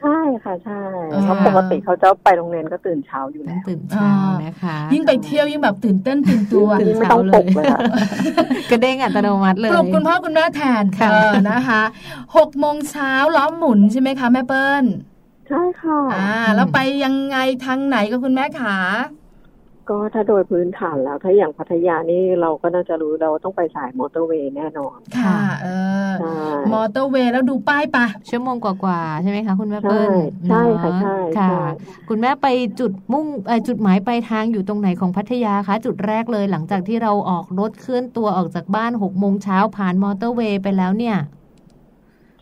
ใช่ค่ะใช่อ่าเพราะปกติเขาจะไปโรงเรียนก็ตื่นเช้าอยู่ต้อแล้งวตื่นเช้านะคะ ยิ่งไปเที่ยวยิ่งแบบตื่นเต้นตื่นตัวตื่นไม่ต้องปลุกเลยค่ะกระเด้งอัตโนมัติเลยปลุกคุณพ่อคุณแม่แทนค่ะเออนะคะหกโมงเช้าล้อมหมุนใช่ไหมคะแม่เปิ้ลใช่ค่ะอ่าแล้วไปยังไงทางไหนกับคุณแม่ขา ก็ถ้าโดยพื้นฐานแล้ว ถ้าอย่างพัทยานี่เราก็น่าจะรู้เราต้องไปสายมอเตอร์เวย์แน่นอน ค่ะ เออใช่มอเตอร์เวย์แล้วดูป้ายปะชั่วโมงกว่าๆใช่ไหมคะคุณแม่เปิ้ลใช่ใช่เนอค่ะใช่ค่ะใช่คุณแม่ไปจุดมุ่งเอ่อจุดหมายปลายทางอยู่ตรงไหนของพัทยาคะ จุดแรกเลยหลังจากที่เราออกรถเคลื่อนตัวออกจากบ้านหกโมงเช้าผ่านมอเตอร์เวย์ไปแล้วเนี่ย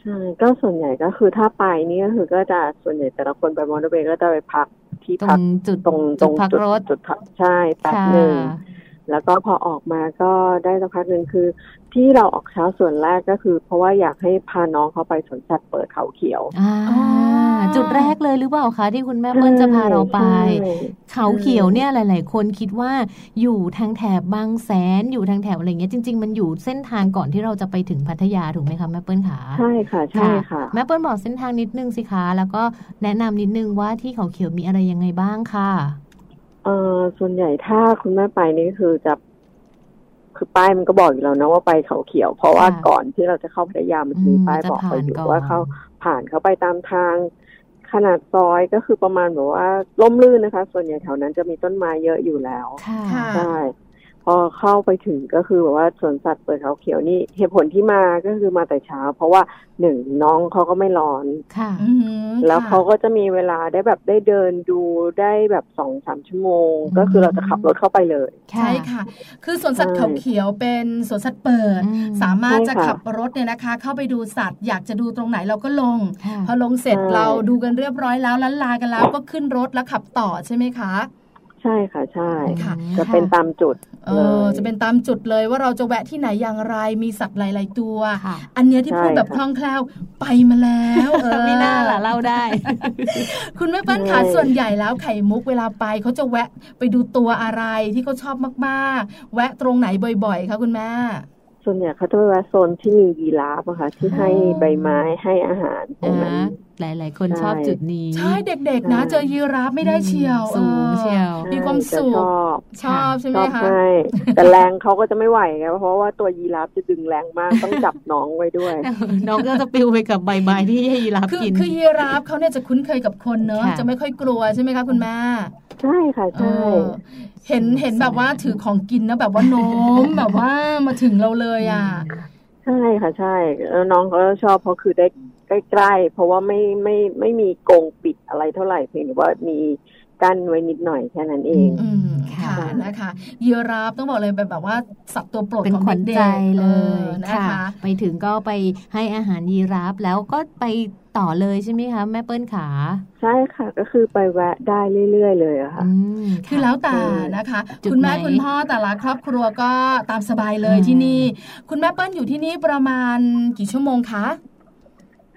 ใช่ก็ส่วนใหญ่ก็คือถ้าไปนี่ก็คือก็จะส่วนใหญ่แต่ละคนไปมอเตอร์เวย์ก็จะไปพัก ที่ตรพักงจุดตรงตจุรดงพักจุดรถจุดพักใช่แป๊บค่ะหนึ่งแล้วก็พอออกมาก็ได้สักพักหนึ่งคือ ที่เราออกเช้าส่วนแรกก็คือ เพราะว่าอยากให้พาน้องเขาไปสวนสัตว์เปิดเขาเขียวอ่าอ๋อ จุดแรกเลยหรือเปล่าคะที่คุณแม่เปิ้ลจะพาเราไปใช่เขาเขียวเนี่ยหลาย ๆ คนคิดว่าอยู่ทางแถบบางแสนอยู่ทางแถบอะไรเงี้ยจริง ๆ มันอยู่เส้นทางก่อนที่เราจะไปถึงพัทยาถูกไหมคะแม่เปิ้ลขาใช่ค่ะใช่ค่ะแม่เปิ้ลบอกเส้นทางนิดนึงสิคะแล้วก็แนะนำนิดนึงว่าที่เขาเขียวมีอะไรยังไงบ้างค่ะเออส่วนใหญ่ถ้าคุณแม่ไปนี่คือจะคือป้ายมันก็บอกอยู่แล้วนะว่าไปเขาเขียว เพราะว่าค่ะก่อนที่เราจะเข้าพัทยามันจะมีอืมป้ายจะบอกไปอยู่ผ่านก่อนว่าเขาผ่านเขาไปตามทาง ขนาดซอยก็คือประมาณแบบว่าร่มรื่นนะคะ ส่วนใหญ่แถวนั้นจะมีต้นไม้เยอะอยู่แล้ว ค่ะค่ะใช่ พอเข้าไปถึงก็คือแบบว่าสวนสัตว์เปิดเขาเขียวนี่เหตุผลที่มาก็คือมาแต่เช้า เพราะว่าหนึ่งน้องเขาก็ไม่ร้อนค่ะอืมแล้วค่ะเขาก็จะมีเวลาได้แบบได้เดินดูได้แบบสองสามชั่วโมงอืมก็คือเราจะขับรถเข้าไปเลย ใช่ค่ะ คือสวนสัตว์ใช่เขาเขียวเป็นสวนสัตว์เปิดอืมสามารถจะใช่ค่ะขับรถเนี่ยนะคะ เข้าไปดูสัตว์ อยากจะดูตรงไหนเราก็ลงค่ะพอลงเสร็จใช่เราดูกันเรียบร้อยแล้วลันลากันแล้วก็ขึ้นรถแล้วขับต่อใช่ไหมคะ ใช่ค่ะใช่ ค่ะจะเป็นตามจุดเอเลอยจะเป็นตามจุดเลยว่าเราจะแวะที่ไหนอย่างไรมีสัตว์หลาย ๆ ตัวค่ะอันเนี้ยที่ใช่พูดแบบค่ะคล่องแคล่วไปมาแล้วเออไม่น่าล่ะเล่าได้ คุณแม่เปิ้ลคะส่วนใหญ่แล้วไข่มุกเวลาไปเขาจะแวะไปดูตัวอะไรที่เขาชอบมากๆ แวะตรงไหนบ่อย ๆคะคุณแม่ส่วนใหญ่เขาจะไปแวะโซนที่มียีราฟอะค่ะที่ให้ใบไม้ให้อาหารตรงนั้นนะหลาย ๆ คนใช่ชอบจุดนี้ ใช่เด็ก ๆ นะใช่เจอยีราฟไม่ได้เชียวสูงออเชียว มีความสุขจะชอบชอบใช่ไหชมอบคะให้แต่แรงเขาก็จะไม่ไหวไงเพราะว่าตัวยีราฟจะดึงแรงมากต้องจับน้องไว้ด้วย น้องก็จะปลิวไปกับใบไม้ที่ให้ยีราฟคือกินคือยีราฟเขาเนี่ยจะคุ้นเคยกับคนเนอะค่ะจะไม่ค่อยกลัวใช่ไหมคะคุณแม่ใช่ค่ะเอใช่อเห็นเห็นแบบว่าถือของกินนะแบบว่าโน้มแบบว่ามาถึงเราเลยอะใช่ค่ะใช่แล้วน้องเขาก็ชอบเพราะคือได้ ใกล้ๆ เพราะว่าไม่ไม่ไม่มีกรงปิดอะไรเท่าไหร่เพียงแต่ว่ามีกั้นไว้นิดหน่อยแค่นั้นเองอืมค่ะค่ะนะคะยีราฟต้องบอกเลยแบบแบบว่าสัตว์ตัวโปรดเป็นของขวัญเด็กใจๆเลอยอนะค่ะคะไปถึงก็ไปให้อาหารยีราฟแล้วก็ไปต่อเลยใช่ไหมคะแม่เปิ้ลขา ใช่ค่ะก็คือไปแวะได้เรื่อย ๆ เลยอะค่ะอืมคือแล้วแต่นะคะจุดคุณแม่ไหนคุณพ่อแต่ละครอบครัวก็ตามสบายเลยอืมที่นี่ คุณแม่เปิ้ลอยู่ที่นี่ประมาณกี่ชั่วโมงคะ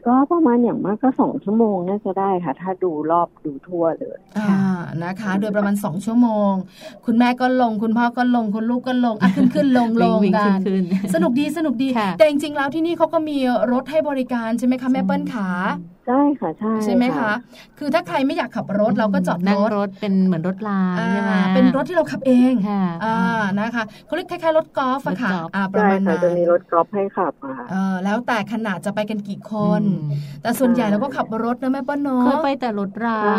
ก็ประมาณอย่างมากก็สองชั่วโมงน่าจะได้ค่ะ ถ้าดูรอบดูทั่วเลยอ่านะคะ โดยประมาณสองชั่วโมง คุณแม่ก็ลง คุณพ่อก็ลง คุณลูกก็ลงอะขึ้นขึ้นลงลงวิ่งกัๆนขึ้นๆสนุกดีสนุกดีค่ะแต่จริงๆแล้วที่นี่เขาก็มีรถให้บริการใช่ไหมคะแม่เปิ้ลขา ใช่ค่ะใช่ใช่ไหมคะ คือถ้าใครไม่อยากขับรถเราก็จอดนั่งรถรถเป็นเหมือนรถรางอ่าใช่ไหมเป็นรถที่เราขับเองค่ะอ่านะคะเขาเรียกคล้ายๆรถกอล์ฟอะค่ะรถกอล์ฟอ่าประใช่มาณค่ะนั้นจะมีรถกอล์ฟให้ขับอะค่ะเออแล้วแต่ขนาดจะไปกันกี่คนอืมแต่ส่วนใหญ่เราก็ขับรถนะแม่เปิ้ลเนาะเคยไปแต่รถรางใช่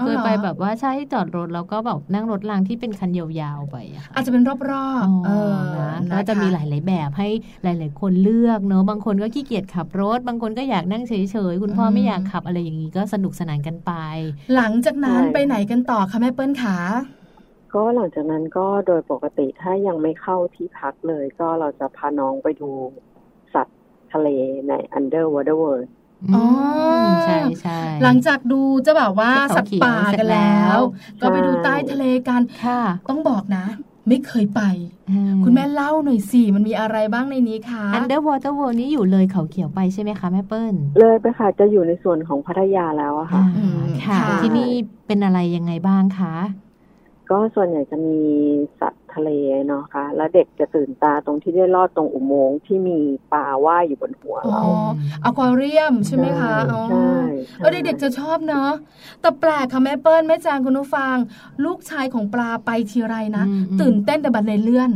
เคยไปอ๋อเหรอแบบว่าใช่จอดรถแล้วก็แบบนั่งรถรางที่เป็นคันยาวๆไปอะค่ะอาจจะเป็นรอบอ๋อๆเออนะก็จะมีหลาย ๆแบบให้หลาย ๆ คนเลือกเนอะบางคนก็ขี้เกียจขับรถ บางคนก็อยากนั่งเฉยๆคุณพ่อไม่อยากขับอะไรอย่างนี้ก็สนุกสนานกันไป หลังจากนั้นใช่ไปไหนกันต่อคะแม่เปิ้ลขาก็หลังจากนั้นก็โดยปกติถ้ายังไม่เข้าที่พักเลย ก็เราจะพาน้องไปดูสัตว์ทะเลใน Underwater World อ๋อใช่ใช่หลังจากดูจะแบบว่าที่เขาสัตว์ป่าเขียวเสร็จกันแล้วแล้ว ก็ไปดูใต้ทะเลกันค่ะต้องบอกนะ ไม่เคยไปอืคุณแม่เล่าหน่อยสิมันมีอะไรบ้างในนี้คะ Underwater World นี้อยู่เลยเขาเขียวไปใช่ไหมคะแม่เปิ้ล เลยไปค่ะจะอยู่ในส่วนของพัทยาแล้วอะค่ะอ่าค่ะค่ะ ที่นี่เป็นอะไรยังไงบ้างคะ ก็ส่วนใหญ่จะมีสัตว์ ทะเลเนาะค่ะ แล้วเด็กจะตื่นตาตรงที่ได้ลอดตรงอุโมงค์ที่มีปลาว่ายอยู่บนหัวอ๋อเราอควาเรียมใช่ไหมคะอ๋อใช่เออเด็กๆจะชอบเนาะแต่แปลกค่ะแม่เปิ้ลแม่แจงคุณผู้ฟัง ลูกชายของปลาไปทีไรนะอืมอืมตื่นเต้นแต่บันไดเลื่อน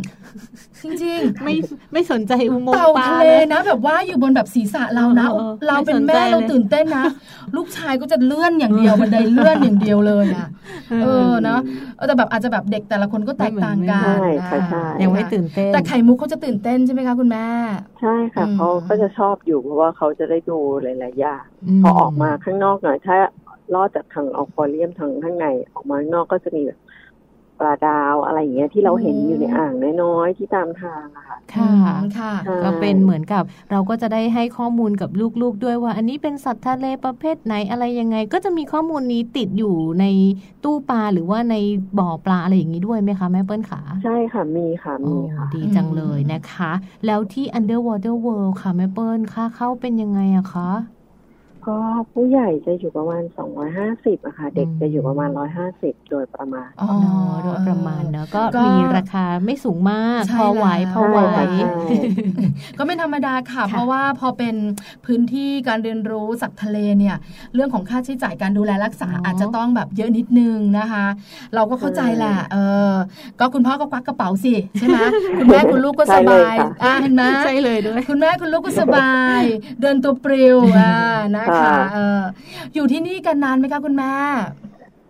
จริงๆไม่ไม่สนใจอุโมงเต่าค์ปลาทะเลเลยนะ แบบว่าอยู่บนแบบศีรษะเรานะเออเออเราเป็นไม่สนใจแม่เราเลยตื่นเต้นนะ ลูกชายก็จะเลื่อนอย่างเดียวบันไดเลื่อนอย่างเดียวเลยอะเออเนาะเออแต่แบบอาจจะแบบเด็กแต่ละคนก็แตกต่างกันใช่นะค่ะใช่ยังไม่ตื่นเต้นแต่ไข่มุกเขาจะตื่นเต้นใช่ไหมคะคุณแม่ ใช่ค่ะอืมเขาก็จะชอบอยู่เพราะว่าเขาจะได้ดูหลายๆอย่างมพอออกมาข้างนอกหน่อยถ้าลอดจากทางออควาเรียมทางข้างในออกมาข้างนอกก็จะมีแบบ ปลาดาวอะไรอย่างเงี้ยที่เราเห็นอยู่ในอ่างน้อยๆที่ตามทางอะค่ะค่ะอืมค่ะใช่ก็เป็นเหมือนกับเราก็จะได้ให้ข้อมูลกับลูกๆด้วยว่า อันนี้เป็นสัตว์ทะเลประเภทไหนอะไรยังไง ก็จะมีข้อมูลนี้ติดอยู่ในตู้ปลาหรือว่าในบ่อปลาอะไรอย่างนี้ด้วยไหมคะแม่เปิ้ลขาใช่ค่ะมีค่ะโอ้มีค่ะดีจังเลยนะคะ แล้วที่ Underwater World ค่ะแม่เปิ้ลค่าเข้าเป็นยังไงอะคะ ก็ผู้ใหญ่จะอยู่ประมาณ 250อะค่ะ เด็กอืมจะอยู่ประมาณ 150 โดยประมาณ อ๋อเนาะโดยประมาณเนาะก็ก็มีราคาไม่สูงมากใช่พอไหวแล้วพอไหวใช่ค่ะใช่ก็ไม่ธรรมดาค่ะค่ะ เพราะว่าพอเป็นพื้นที่การเรียนรู้สัตว์ทะเลเนี่ย เรื่องของค่าใช้จ่ายการดูแลรักษาเนอะอาจจะต้องแบบเยอะนิดนึงนะคะ เราก็เข้าใจแหละ เออ ก็คุณพ่อก็ควักกระเป๋าสิใช่ไหมคุณแม่คุณลูกก็สบายใช่เลยค่ะอ่าเห็นไหมใช่เลยด้วย คุณแม่คุณลูกก็สบาย เดินตัวปลิวอ่านะคะค่ะเอออยู่ที่นี่กันนานไหมคะคุณแม่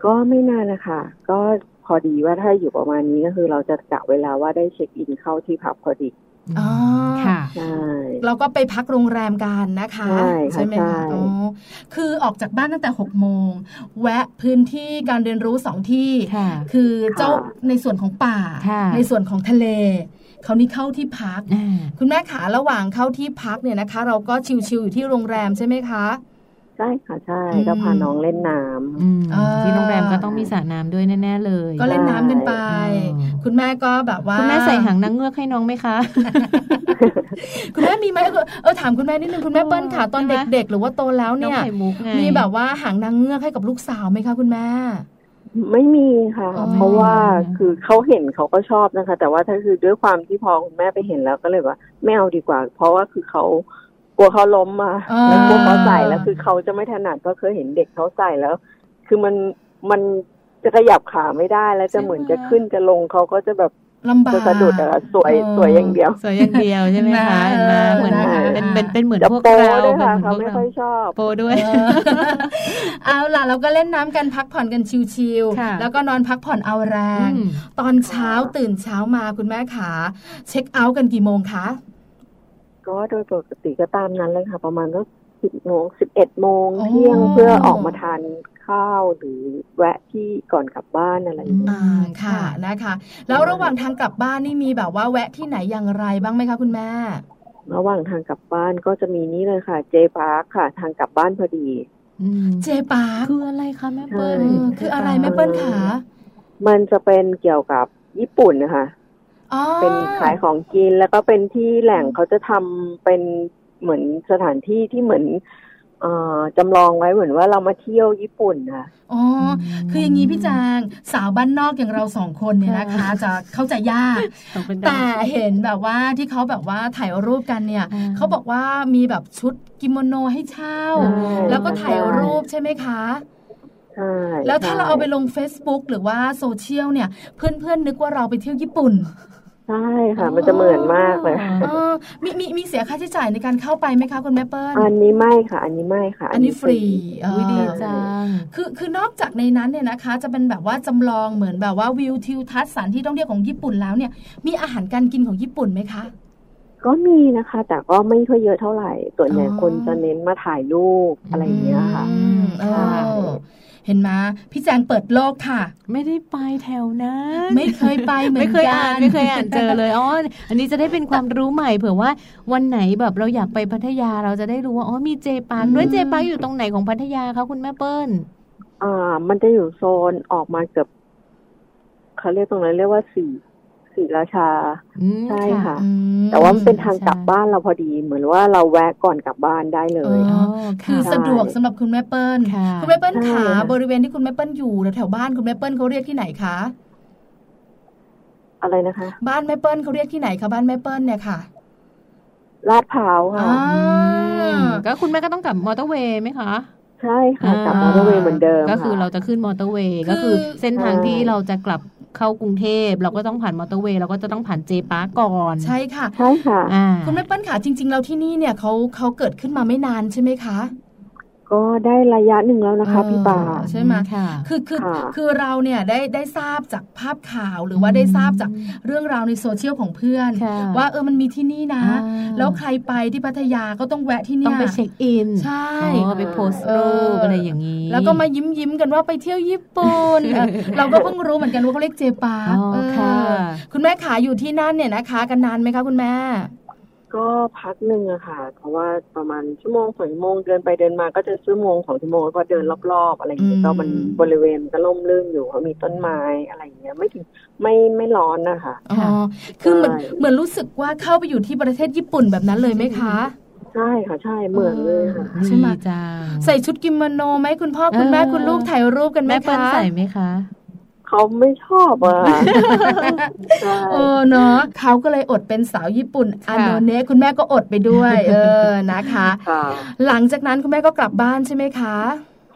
ก็ไม่นานนะคะก็พอดีว่าถ้าอยู่ประมาณนี้ก็คือเราจะกะเวลาว่าได้เช็คอินเข้าที่พักพอดีอ๋อค่ะใช่เราก็ไปพักโรงแรมกันนะคะใช่ค่ะไหมใช่คะอ๋อคือออกจากบ้านตั้งแต่หกโมงแวะพื้นที่การเรียนรู้สองที่ค่ะคือเจ้าในส่วนของป่าค่ะในส่วนของทะเลเขาวนี่เข้าที่พักอ่าคุณแม่ขาระหว่างเข้าที่พักเนี่ยนะคะ เราก็ชิวๆอยู่ที่โรงแรมใช่ไหมคะ ใช่ค่ะใช่อืมก็พาน้องเล่นน้ำอืมเออที่โรงแรมก็ต้องมีสระน้ำด้วยแน่ๆเลย ก็เล่นน้ำกันไปอ๋อคุณแม่ก็แบบว่า คุณแม่ใส่หางนางเงือกให้น้องไหมคะ คุณแม่มีไหมเออถามคุณแม่นิดนึงคุณแม่เปิ้ลค่ะตอนใช่ไหมเด็กๆ หรือว่าโตแล้วน้องเนี่ยไข่มุกไงมีแบบว่าหางนางเงือกให้กับลูกสาวไหมคะคุณแม่ไม่มีค่ะอ๋อเพราะว่าคือเขาเห็นเขาก็ชอบนะคะ แต่ว่าถ้าคือด้วยความที่พอคุณแม่ไปเห็นแล้วก็เลยว่าไม่เอาดีกว่า เพราะว่าคือเขาก ลัวเขาล้มมาอ่าแล้วกลัวเขาใส่แล้วคือเขาจะไม่ถนัดเพราะเคยเห็นเด็กเขาใส่แล้ว คือมันมันจะขยับขาไม่ได้แล้วจะเหมือนจะขึ้นจะลงเขาก็จะแบบลำบากจะสะดุดอะสวยเออสวยอย่างเดียว สวยอย่างเดียวใช่ไหมคะเอเห็นไหมอเหมือนนะคะเป็นเป็นเป็นเหมือนจะพวกโปเราด้วยเป็นค่ะเหมือนพวกเราเขาไม่ค่อยชอบโปด้วยเออเอาล่ะเราก็เล่นน้ำกันพักผ่อนกันชิวค่ะๆแล้วก็นอนพักผ่อนเอาแรงอืมตอนเช้าตื่นเช้ามาคุณแม่ขาเช็คเอาท์กันกี่โมงคะ ก็โดยปกติก็ตามนั้นเลยค่ะ ประมาณก็สิบโมงสิบเอ็ดโมงเที่ยงเพื่อออกมาทานข้าวหรือแวะที่ก่อนกลับบ้านอะไรอย่างเงี้ยอ่าค่ะนะคะ แล้วระหว่างทางกลับบ้านนี่มีแบบว่าแวะที่ไหนอย่างไรบ้างไหมคะคุณแม่ระหว่างทางกลับบ้านก็จะมีนี่เลยค่ะ J-Park ค่ะ ทางกลับบ้านพอดีอืม J-Park คืออะไรคะแม่เปิ้ลใช่เออคืออะไรแม่เปิ้ลขามันจะเป็นเกี่ยวกับญี่ปุ่นนะคะอ๋อ เป็นขายของกินแล้วก็เป็นที่แหล่งเขาจะทำเป็นเหมือนสถานที่ที่เหมือนเอ่อจำลองไว้เหมือนว่าเรามาเที่ยวญี่ปุ่นค่ะอ๋ออคืออย่างนี้พี่จางสาวบ้านนอกอย่างเราสองคนเนี่ยนะคะ จะเข้าใจยากขอบคุณค่ะแต่เห็นแบบว่าที่เขาแบบว่าถ่ายรูปกันเนี่ยอ่าเขาบอกว่ามีแบบชุดกิโมโนให้เช่าใช่แล้วก็ถ่ายรูปใช่ไหมคะใช่แล้วถ้าใช่เราเอาไปลง Facebook หรือว่าโซเชียลเนี่ย เพื่อนๆนึกว่าเราไปเที่ยวญี่ปุ่น ใช่ค่ะ มันจะเหมือนมากเลยเออมีมีมีเสียค่าใช้จ่ายในการเข้าไปไหมคะคุณแม่เปิ้ลอันนี้ไม่ค่ะ อันนี้ไม่ค่ะ อันนี้ฟรีเออวิดีจังคือคือนอกจากในนั้นเนี่ยนะคะ จะเป็นแบบว่าจำลองเหมือนแบบว่าวิวทิวทัศน์สถานที่ท่องเที่ยวของญี่ปุ่นแล้วเนี่ย มีอาหารการกินของญี่ปุ่นไหมคะก็มีนะคะ แต่ก็ไม่ค่อยเยอะเท่าไหร่ส่วนใหญ่อ๋อคนจะเน้นมาถ่ายรูปอะไรอย่างเงี้ยค่ะอืม เอค่ะอเห็นไหมพี่แจงเปิดโลกค่ะ ไม่ได้ไปแถวนั้นไม่เคยไปเหมือนไม่เคยกัอ่านนไม่เคยอ่านเจอเลยอ๋ออันนี้จะได้เป็นความรู้ใหม่เผื่อว่าวันไหนแบบเราอยากไปพัทยาเราจะได้รู้ว่าอ๋อมี J-Park ด้วย J-Park อยู่ตรงไหนของพัทยาคะคุณแม่เปิ้ลอ่า มันจะอยู่โซนออกมาเกือบเขาเรียกตรงนั้นเรียกว่าศรี ศรีราชาอืมใช่ค่ะอืมแต่ว่ามันเป็นทางใช่กลับบ้านเราพอดี เหมือนว่าเราแวะก่อนกลับบ้านได้เลเอยออ๋อคือค่ะสะดวกสำหรับคุณแม่เปิ้ลค่ะคุณแม่เปิ้ลใช่ขาค่ะบริเวณที่คุณแม่เปิ้ลอยู่แถวๆบ้านคุณแม่เปิ้ลเขาเรียกที่ไหนคะอะไรนะคะ บ้านแม่เปิ้ลเขาเรียกที่ไหนคะบ้านแม่เปิ้ลเนี่ยค่ะลาดพร้าวค่ะอ่าอืมก็คุณแม่ก็ต้องกลับมอเตอร์เวย์ไหมคะใช่ค่ะกลับมอเตอร์เวย์เหมือนเดิมก็คือค่ะเราจะขึ้นมอเตอร์เวย์คือก็คือเส้นทางใช่ที่เราจะกลับ เข้ากรุงเทพเราก็ต้องผ่านมอเตอร์เวย์เราก็จะต้องผ่าน J-Park ก่อนใช่ค่ะใช่ค่ะอ่าคุณแม่เปิ้ลขาจริง ๆ แล้วที่นี่เนี่ยเขาเขาเกิดขึ้นมาไม่นานใช่ไหมคะ ก็ได้ระยะหนึ่งแล้วนะคะเออพี่ปาใช่ไหมค่ะคือคือค่ะคือเราเนี่ยได้ได้ทราบจากภาพข่าวหรือว่าได้ทราบจากเรื่องราวในโซเชียลของเพื่อนค่ะว่าเออมันมีที่นี่นะอ่าแล้วใครไปที่พัทยาก็ต้องแวะที่เนี่ต้อยงไปเช็คอินใช่อ๋อไปโพสต์รูปอะไรอย่างนี้แล้วก็มายิ้มยิ้มๆกันว่าไปเที่ยวญี่ปุ่นเออเราก็เพิ่งรู้เหมือนกันว่าเขาเรียกเจปาอ๋อค่ะคุณแม่ขาอยู่ที่นั่นเนี่ยนะคะ กันนานไหมคะคุณแม่ ก็พักหนึ่งอะค่ะ เพราะว่าประมาณชั่วโมงสองชั่วโมงเดินไปเดินมาก็จะชั่วโมงสองชั่วโมงแล้วก็เดินรอบๆ อะไรอย่างเงี้อืยมก็มันบริเวณก็ร่มรื่นอยู่เพราะมีต้นไม้อะไรอย่างเงี้ยไม่ถึงไม่ไม่ร้อนนะคะอ๋อคือเหมือนใช่เหมือนรู้สึกว่าเข้าไปอยู่ที่ประเทศญี่ปุ่นแบบนั้นเลยไหมคะใช่ค่ะใช่เหมือนเลยค่ะใช่ไหมดีจังใส่ชุดกิโมโนไหมคุณพ่อคุณแม่เออคุณลูกถ่ายรูปกันไหมแม่เปิ้ลคะใส่ไหมคะ เขาไม่ชอบอะใช่เออเนาะเขาก็เลยอดเป็นสาวญี่ปุ่นค่ะอันโนเนะคุณแม่ก็อดไปด้วย เออนะคะค่ะหลังจากนั้นคุณแม่ก็กลับบ้านใช่ไหมคะ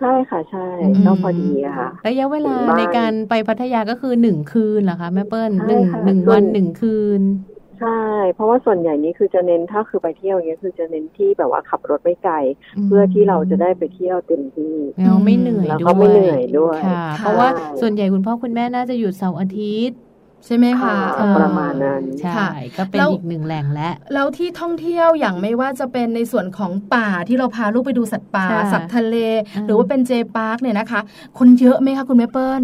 ใช่ค่ะใช่อืมก็พอดีอะค่ะระยะเวลาถึงบ้านในการไปพัทยาก็คือหนึ่งคืนเหรอคะแม่เปิ้ลใช่หนึ่งค่ะหนึ่งส่วนวันหนึ่งคืน ใช่ เพราะว่าส่วนใหญ่นี้คือจะเน้นถ้าคือไปเที่ยวอย่างเงี้ยคือจะเน้นที่แบบว่าขับรถไม่ไกล เพื่อที่เราจะได้ไปเที่ยวเต็มที่เราไม่เหนื่อยแล้วด้ก็วยไม่เหนื่อยด้วยค่ะค่ะเพราะว่าส่วนใหญ่คุณพ่อคุณแม่น่าจะหยุดเสาร์อาทิตย์ใช่ไหมคะค่ะประมาณนั้นใช่ค่ะก็เป็นแล้วอีกหนึ่งแหล่งและแล้วที่ท่องเที่ยวอย่างไม่ว่าจะเป็นในส่วนของป่าที่เราพาลูกไปดูสัตว์ป่าค่ะสัตว์ทะเลอ่าหรือว่าเป็นเจพาร์คเนี่ยนะคะ คนเยอะไหมคะคุณแม่เปิ้ล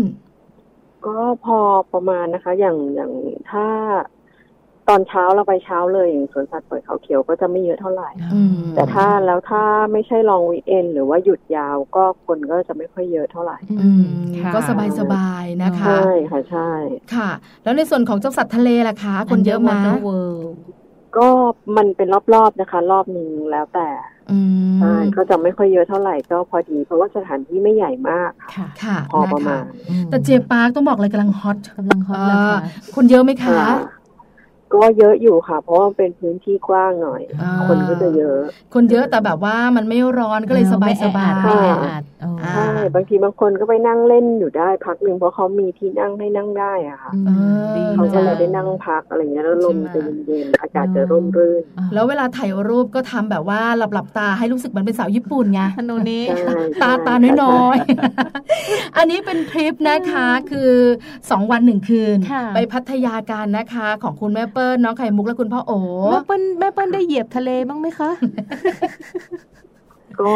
ก็พอประมาณนะคะ อย่างอย่างถ้าต อนเช้าเราไปเช้าเลยอย่างสวนสัตว์เปิดเขาเขียวก็จะไม่เยอะเท่าไหร่อืมแต่ถ้าแล้วถ้าไม่ใช่ลองวีคเอนหรือว่าหยุดยาวก็คนก็จะไม่ค่อยเยอะเท่าไหร่อืมค่ะก็สบายสบายๆนะคะใช่ค่ะใช่ค่ะ แล้วในส่วนของเจ้าสัตว์ทะเลล่ะคะ คนเยอะไหม Underwater World ก็มันเป็นรอบๆนะคะ รอบหนึ่งแล้วแต่อืมใช่ก็จะไม่ค่อยเยอะเท่าไหร่ก็พอดี เพราะว่าสถานที่ไม่ใหญ่มากค่ะค่ะพอประมาณนะคะแต่เจพาร์คต้องบอกเลยกำลังฮอตกำลังฮอตเลยค่ะเออคนเยอะไหมคะค่ะ ก็เยอะอยู่ค่ะ เพราะว่าเป็นพื้นที่กว้างหน่อยอ่าคนก็จะเยอะ คนเยอะแต่แบบว่ามันไม่ร้อนก็เลยสบายสบายไม่แออัดเอออ่าใช่บางทีบางคนก็ไปนั่งเล่นอยู่ได้พักหนึ่งเพราะเขามีที่นั่งให้นั่งได้อะค่ะอืมเออดีเขาก็จังเลยได้นั่งพักอะไรเงี้ยแล้วลมใช่จะไหมเย็นๆอากาศจะร่มรื่นอ่าแล้วเวลาถ่ายรูปก็ทำแบบว่าหลับหลับๆตาให้รู้สึกเหมันเป็นสาวญี่ปุ่นไงธนูนี้ใช่ตาใช่ตาน้อยๆอันนี้เป็นทริปนะคะคือสองวันหนึ่งคืนค่ะไปพัทยากันนะคะของคุณแม่เปิ้ลน้องไข่มุกและคุณพ่อโอแม่เปิ้ลแม่เปิ้ลได้เหยียบทะเลบ้างไหมคะก็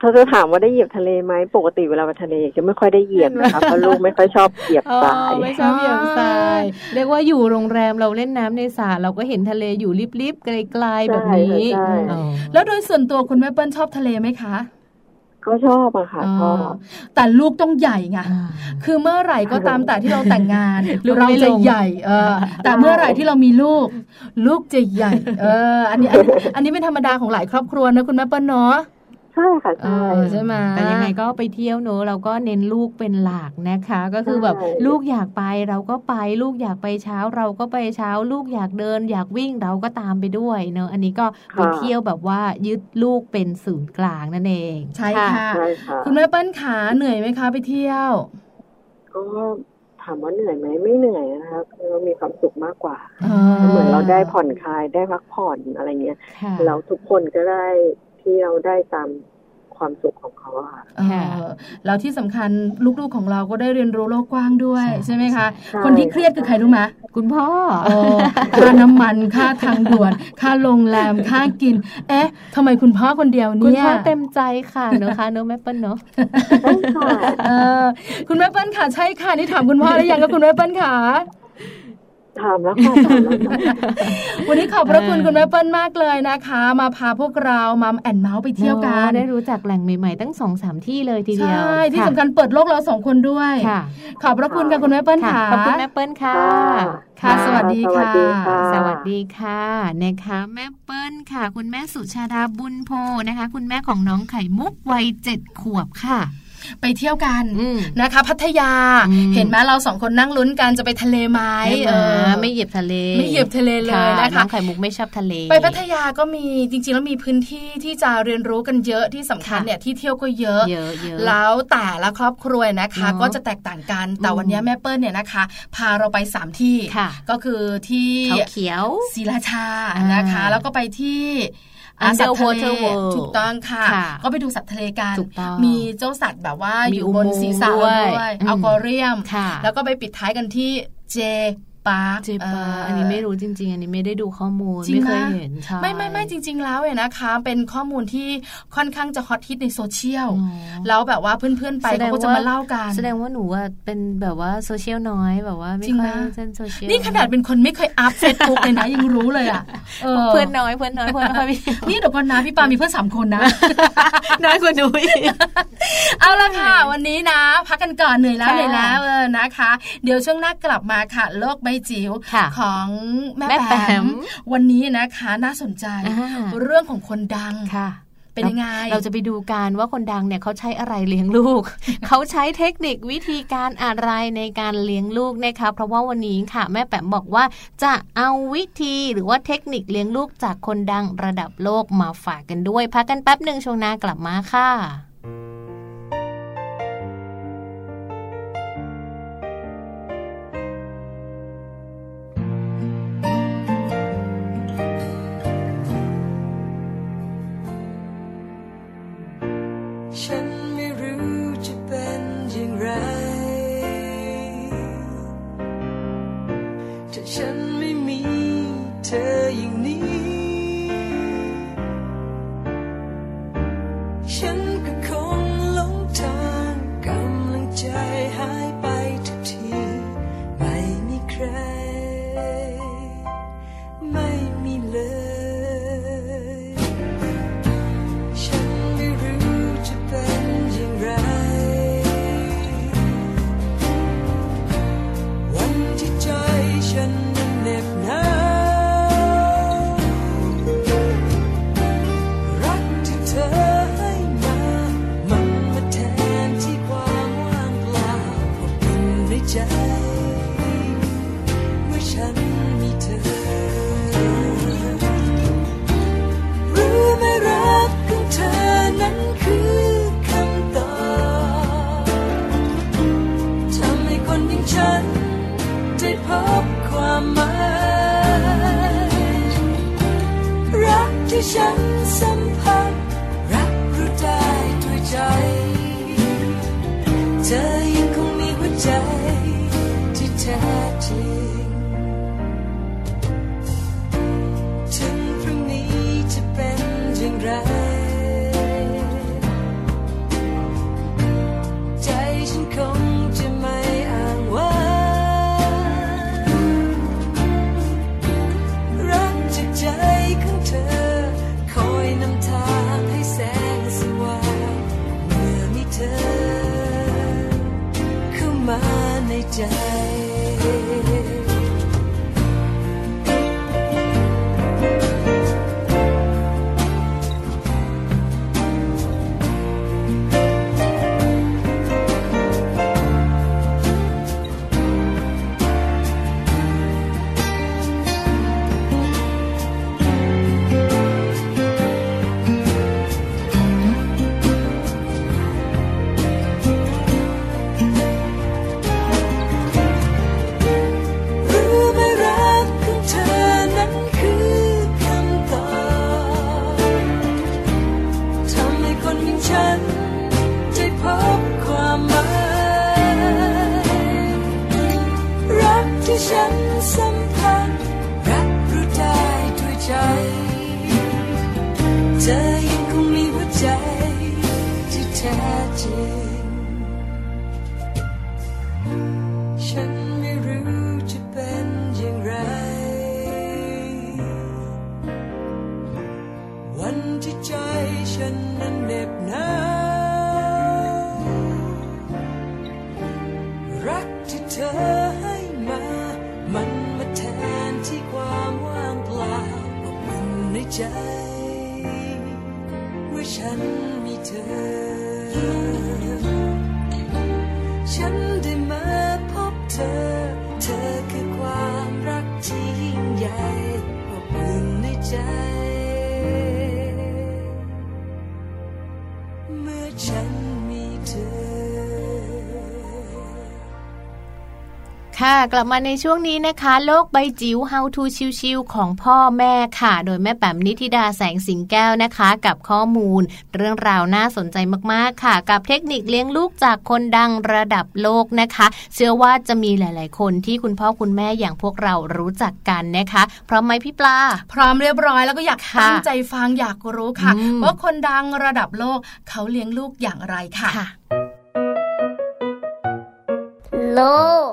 ถ้าจะถามว่าได้เหยียบทะเลไหมปกติเวลาไปทะเลจะไม่ค่อยได้เหยียบนะคะเพราะลูกไม่ค่อยชอบเหยียบอ๋อทรายไม่ชอบเหยียบทรายเรียกว่าอยู่โรงแรมเราเล่นน้ำในสระเราก็เห็นทะเลอยู่ริบๆไกลๆแบบนี้ใช่อ๋อแล้วโดยส่วนตัวคุณแม่เปิ้ลชอบทะเลไหมคะ ก็ชอบอะค่ะชอบแต่ลูกต้องใหญ่ไงอ่าคือเมื่อไหร่ก็ตามแต่ที่เราแต่งงานลูกเราไม่ลจะงใหญ่ เออ แต่เมื่อไหร่ที่เรามีลูก ลูกจะใหญ่ เออ อันนี้ อันนี้อันนี้เป็นธรรมดาของหลายครอบครัวนะคุณแม่เปิ้ลเนาะ ใช่ค่ะเอใช่อใช่ไหมแต่ยังไงก็ไปเที่ยวเนอะเราก็เน้นลูกเป็นหลักนะคะ ก็คือแบบใช่ลูกอยากไปเราก็ไปลูกอยากไปเช้า เราก็ไปเช้า ลูกอยากเดิน อยากวิ่งเราก็ตามไปด้วยเนอะอันนี้ก็ไปเที่ยวแบบว่ายึดลูกเป็นศูนย์กลางนั่นเอง ใช่ค่ะใช่ค่ะคุณแม่เปิ้ลขาเหนื่อยไหมคะไปเที่ยวก็ถามว่าเหนื่อยไหมไม่เหนื่อยนะคะคือเรามีความสุขมากกว่าเอเหมือนเราได้ผ่อนคลายได้พักผ่อนอะไรเงี้ยค่ะแล้วทุกคนก็ได้ ที่เราได้ตามความสุขของเขาอะค่ะเออแล้วที่สำคัญลูกๆของเราก็ได้เรียนรู้โลกกว้างด้วยใช่ใช่ไหมคะใช่คนที่เครียดคือใครรู้ไหมคุณพ่อเออค่าน้ำมันค่าทางด่วน ค่าโรงแรมค่ากิน เอ๊ะทำไมคุณพ่อคนเดียวคุณเนี่ยพ่อเต็มใจค่ะเนอะคะเนอะแม่เปิ้ลเนอะค่ะเออคุณแม่เปิ้ลค่ะใช่ค่ะนี่ถามคุณพ่อหรือยังก็คุณแม่เปิ้ลค่ะ ถามแล้วค่ะถามแล้วค่ะวันนี้ขอบพระคุณเออคุณแม่เปิ้ลมากเลยนะคะ มาพาพวกเรามาแอนเมาส์ไปเที่ยวกันได้รู้จักแหล่งใหม่ๆตั้งสองสามที่เลยทีเดียวใช่ที่ะสำคัญเปิดโลกเราสองคนด้วยค่ะขอบพระคุณค่ะคุณแม่เปิ้ลค่ะค่ะขอบคุณแม่เปิ้ลค่ะค่ะสวัสดีสวัสดีค่ะ สวัสดีค่ะนะคะแม่เปิ้ลค่ะ คุณแม่สุชาดาบุญโพนะคะ คุณแม่ของน้องไข่มุกวัยเจ็ดขวบค่ะ ไปเที่ยวกันอืมนะคะ พัทยาอืมเห็นไหมเราสองคนนั่งลุ้นกันจะไปทะเลไหมไม่เออไม่เหยียบทะเล ไม่เหยียบทะเลเลยนะคะน้องไข่มุกไม่ชอบทะเล ไปพัทยาก็มีจริงๆแล้วมีพื้นที่ที่จะเรียนรู้กันเยอะที่สำคัญค่ะเนี่ยที่เที่ยวก็เยอะเยอะเยอะแล้วแต่ละครอบครัวนะคะเนอะก็จะแตกต่างกันแต่อืมวันนี้แม่เปิ้ลเนี่ยนะคะ พาเราไปสามที่ค่ะก็คือที่เขาเขียวศรีราชาอ่านะคะ แล้วก็ไปที่อ่า Underwater สัตว์ทะเล World ถูกต้องค่ะค่ะ ก็ไปดูสัตว์ทะเลกันถูกต้องมีเจ้าสัตว์แบบว่ามีอยู่บนอุโมงค์ศีรษะด้วยด้วยอืมอัลกอเรียมค่ะแล้วก็ไปปิดท้ายกันที่ J-Park J-Park อันนี้ไม่รู้จริง ๆ อันนี้ไม่ได้ดูข้อมูลจริงไม่เคยนะเห็นใช่ไม่ไม่ไม่จริง ๆ แล้วเนี่ยนะคะ เป็นข้อมูลที่ค่อนข้างจะฮอตฮิตในโซเชียลอ๋อแล้วแบบว่าเพื่อนๆไปแสดงเขาก็จะว่ามาเล่ากัน แสดงว่าหนูว่าเป็นแบบว่าโซเชียลน้อยแบบว่าไม่จริงค่อยนะเล่นโซเชียลนี่ขนาดเป็นคนไม่เคยอัพเฟซบุ๊กเลยนะยังรู้เลยอะเพื่อนน้อยเพื่อนน้อยเพื่อนไม่ค่อยมีนี่เดี๋ยวก่อนนะพี่ปามีเพื่อนสามคนนะน้อยกว่าหนูอีกเอาละค่ะ วันนี้นะ พักกันก่อนเหนื่อยแล้วค่ะเหนื่อยแล้วเออนะคะ เดี๋ยวช่วงหน้ากลับมาค่ะโลกใบจิ๋วค่ะของแม่แม่แปแปมมวันนี้นะคะน่าสนใจอ่าเรื่องของคนดังค่ะเป็นยังไงเราจะไปดูกันว่าคนดังเนี่ยเขาใช้อะไรเลี้ยงลูก เขาใช้เทคนิควิธีการอะไรในการเลี้ยงลูกนะคะเพราะว่าวันนี้ค่ะ แม่แปมบอกว่าจะเอาวิธีหรือว่าเทคนิคเลี้ยงลูกจากคนดังระดับโลกมาฝากกันด้วยพักกันแป๊บหนึ่งช่วงหน้ากลับมาค่ะ น ค่ะกลับมาในช่วงนี้นะคะ โลกใบจิ๋ว How to ชิวๆของพ่อแม่ค่ะ โดยแม่แป๋มนิธิดาแสงสิงแก้วนะคะ กับข้อมูล เรื่องราวน่าสนใจมากๆค่ะ กับเทคนิคเลี้ยงลูกจากคนดังระดับโลกนะคะ เชื่อว่าจะมีหลาย ๆ คนที่คุณพ่อคุณแม่อย่างพวกเรารู้จักกันนะคะพร้อมไหมพี่ปลา พร้อมเรียบร้อยแล้วก็อยากค่ะตั้งใจฟังอยากรู้ค่ะอืมว่าคนดังระดับโลกเขาเลี้ยงลูกอย่างไรค่ะค่ะโลก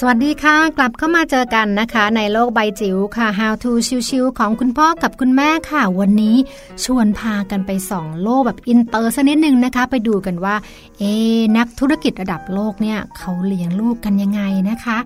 สวัสดีค่ะ กลับเข้ามาเจอกันนะคะ ในโลกใบจิ๋วค่ะ How to ชิวๆของคุณพ่อกับคุณแม่ค่ะ วันนี้ชวนพากันไปส่องโลกแบบอินเตอร์สักนิดนึงนะคะ ไปดูกันว่า เอ นักธุรกิจระดับโลกเนี่ย เขาเลี้ยงลูกกันยังไงนะคะ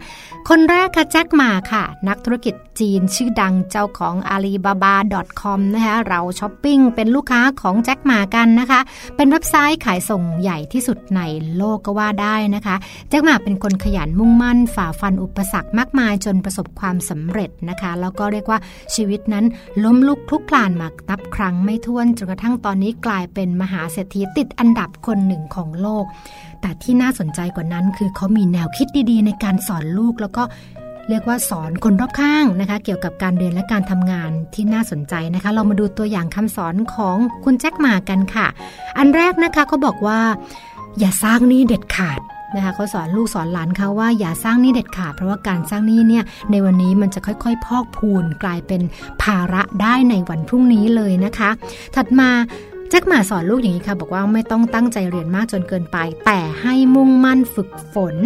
คนแรกค่ะแจ็คหม่าค่ะ นักธุรกิจจีนชื่อดังเจ้าของ alibaba.com นะคะเราช้อปปิ้งเป็นลูกค้าของแจ็คหม่ากันนะคะ เป็นเว็บไซต์ขายส่งใหญ่ที่สุดในโลกก็ว่าได้นะคะ แจ็คหม่าเป็นคนขยันมุ่งมั่นฝ่าฟันอุปสรรคมากมายจนประสบความสำเร็จนะคะ แล้วก็เรียกว่าชีวิตนั้นล้มลุกคลุกคลานมานับครั้งไม่ถ้วนจนกระทั่งตอนนี้กลายเป็นมหาเศรษฐีติดอันดับคนหนึ่งของโลก แต่ที่น่าสนใจกว่านั้น คือเขามีแนวคิดดีๆ ในการสอนลูกแล้วก็เรียกว่าสอนคนรอบข้างนะคะ เกี่ยวกับการเรียนและการทำงานที่น่าสนใจนะคะ เรามาดูตัวอย่างคำสอนของคุณแจ็คหมากันค่ะ อันแรกนะคะเขาบอกว่า อย่าสร้างหนี้เด็ดขาด นะคะเขาสอนลูกสอนหลานเขาว่าอย่าสร้างหนี้เด็ดขาดเพราะว่าการสร้างหนี้เนี่ยในวันนี้มันจะค่อยๆ พอกพูนกลายเป็นภาระได้ในวันพรุ่งนี้เลยนะคะ ถัดมา แจ็คหมาสอนลูกอย่างนี้ค่ะ บอกว่าไม่ต้องตั้งใจเรียนมากจนเกินไป แต่ให้มุ่งมั่นฝึกฝน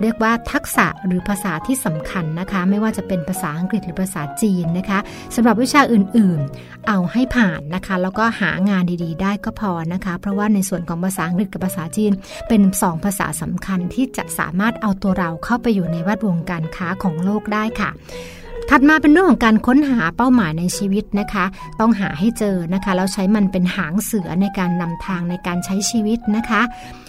เรียกว่าทักษะหรือภาษาที่สำคัญนะคะ ไม่ว่าจะเป็นภาษาอังกฤษหรือภาษาจีนนะคะสำหรับวิชาอื่นๆ เอาให้ผ่านนะคะ แล้วก็หางานดีๆ ได้ก็พอนะคะ เพราะว่าในส่วนของภาษาอังกฤษกับภาษาจีน เป็นสองภาษาสำคัญที่จะสามารถเอาตัวเราเข้าไปอยู่ในแวดวงการค้าของโลกได้ค่ะ ถัดมาเป็นเรื่องของการค้นหาเป้าหมายในชีวิตนะคะ ต้องหาให้เจอนะคะแล้วใช้มันเป็นหางเสือในการนำทางในการใช้ชีวิตนะคะ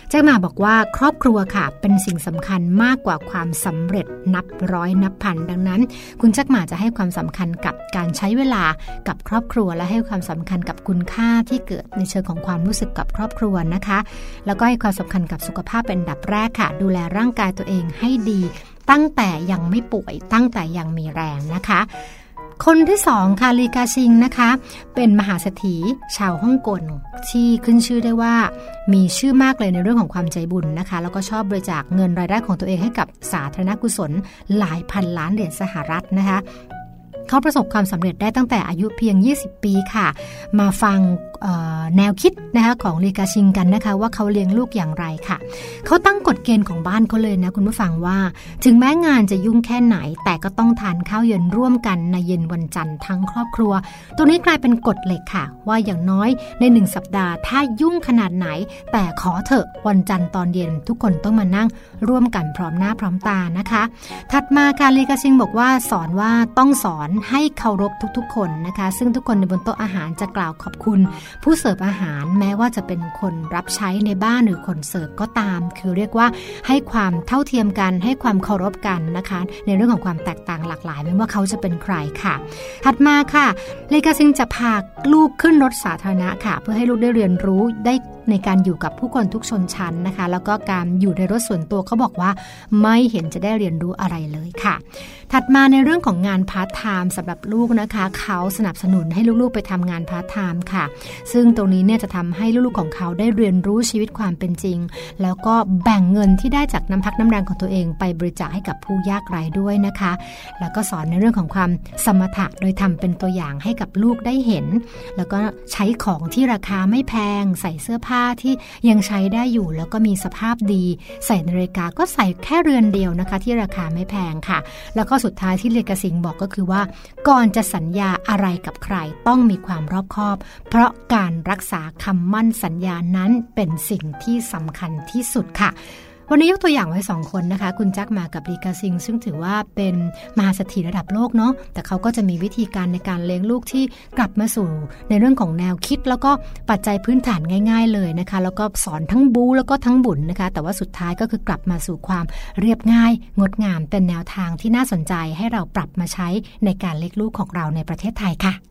แจ้งมาบอกว่าครอบครัวค่ะ เป็นสิ่งสำคัญมากกว่าความสำเร็จนับร้อยนับพัน ดังนั้น คุณแจักหมาจะให้ความสำคัญกับการใช้เวลากับครอบครัว และให้ความสำคัญกับคุณค่าที่เกิดในเชิงของความรู้สึกกับครอบครัวนะคะ แล้วก็ให้ความสำคัญกับสุขภาพเป็นดับแรกค่ะ ดูแลร่างกายตัวเองให้ดี ตั้งแต่ยังไม่ป่วยตั้งแต่ยังมีแรงนะคะ คนที่สองค่ะลีกาชิงนะคะ เป็นมหาเศรษฐีชาวฮ่องกงที่ขึ้นชื่อได้ว่ามีชื่อมากเลยในเรื่องของความใจบุญนะคะ แล้วก็ชอบบริจาคเงินรายได้ของตัวเองให้กับสาธารณกุศลหลายพันล้านเหรียญสหรัฐนะคะเขาประสบความสำเร็จได้ตั้งแต่อายุเพียง 20 ปีค่ะ มาฟัง แนวคิดนะคะของลีกาชิงกันนะคะ ว่าเขาเลี้ยงลูกอย่างไรค่ะ เขาตั้งกฎเกณฑ์ของบ้านเขาเลยนะคุณผู้ฟังว่า ถึงแม้งานจะยุ่งแค่ไหน แต่ก็ต้องทานข้าวเย็นร่วมกันในเย็นวันจันทร์ทั้งครอบครัวตัวนี้กลายเป็นกฎเหล็กค่ะ ว่าอย่างน้อยในหนึ่งสัปดาห์ถ้ายุ่งขนาดไหน แต่ขอเถอะวันจันทร์ตอนเย็น ทุกคนต้องมานั่งร่วมกันพร้อมหน้าพร้อมตานะคะ ถัดมาค่ะลีกาชิงบอกว่าสอนว่าต้องสอนให้เคารพทุกๆ คนนะคะ ซึ่งทุกคนในบนโต๊ะอาหารจะกล่าวขอบคุณผู้เสิร์ฟอาหารแม้ว่าจะเป็นคนรับใช้ในบ้านหรือคนเสิร์ฟก็ตาม คือเรียกว่าให้ความเท่าเทียมกัน ให้ความเคารพกันนะคะ ในเรื่องของความแตกต่างหลากหลาย ไม่ว่าเขาจะเป็นใครค่ะ ถัดมาค่ะลีกาชิงจะพาลูกขึ้นรถสาธารณะค่ะ เพื่อให้ลูกได้เรียนรู้ได้ในการอยู่กับผู้คนทุกชนชั้นนะคะ แล้วก็การอยู่ในรถส่วนตัวเขาบอกว่า ไม่เห็นจะได้เรียนรู้อะไรเลยค่ะ ถัดมาในเรื่องของงานพาร์ทไทม์สำหรับลูกนะคะ เขาสนับสนุนให้ลูกๆไปทำงานพาร์ทไทม์ค่ะซึ่งตรงนี้เนี่ยจะทำให้ลูกๆของเขาได้เรียนรู้ชีวิตความเป็นจริง แล้วก็แบ่งเงินที่ได้จากน้ำพักน้ำแรงของตัวเอง ไปบริจาคให้กับผู้ยากไร้ด้วยนะคะ แล้วก็สอนในเรื่องของความสมถะโดยทำเป็นตัวอย่างให้กับลูกได้เห็น แล้วก็ใช้ของที่ราคาไม่แพง ใส่เสื้อผ้าที่ยังใช้ได้อยู่ แล้วก็มีสภาพดี ใส่นาฬิกาก็ใส่แค่เรือนเดียวนะคะ ที่ราคาไม่แพงค่ะ แล้วก็สุดท้ายที่เลกาสิงบอกก็คือว่า ก่อนจะสัญญาอะไรกับใครต้องมีความรอบคอบ เพราะการรักษาคำมั่นสัญญานั้นเป็นสิ่งที่สำคัญที่สุดค่ะ วันนี้ยกตัวอย่างไว้สองคนนะคะ คุณจักมากับลีกาซิง ซึ่งถือว่าเป็นมหาเศรษฐีระดับโลกเนาะแต่เขาก็จะมีวิธีการในการเลี้ยงลูกที่กลับมาสู่ ในเรื่องของแนวคิดแล้วก็ปัจจัยพื้นฐานง่าย ๆ เลยนะคะ แล้วก็สอนทั้งบูแล้วก็ทั้งบุญนะคะ แต่ว่าสุดท้ายก็คือกลับมาสู่ความเรียบง่าย งดงามเป็นแนวทางที่น่าสนใจให้เราปรับมาใช้ในการเลี้ยงลูกของเราในประเทศไทยค่ะ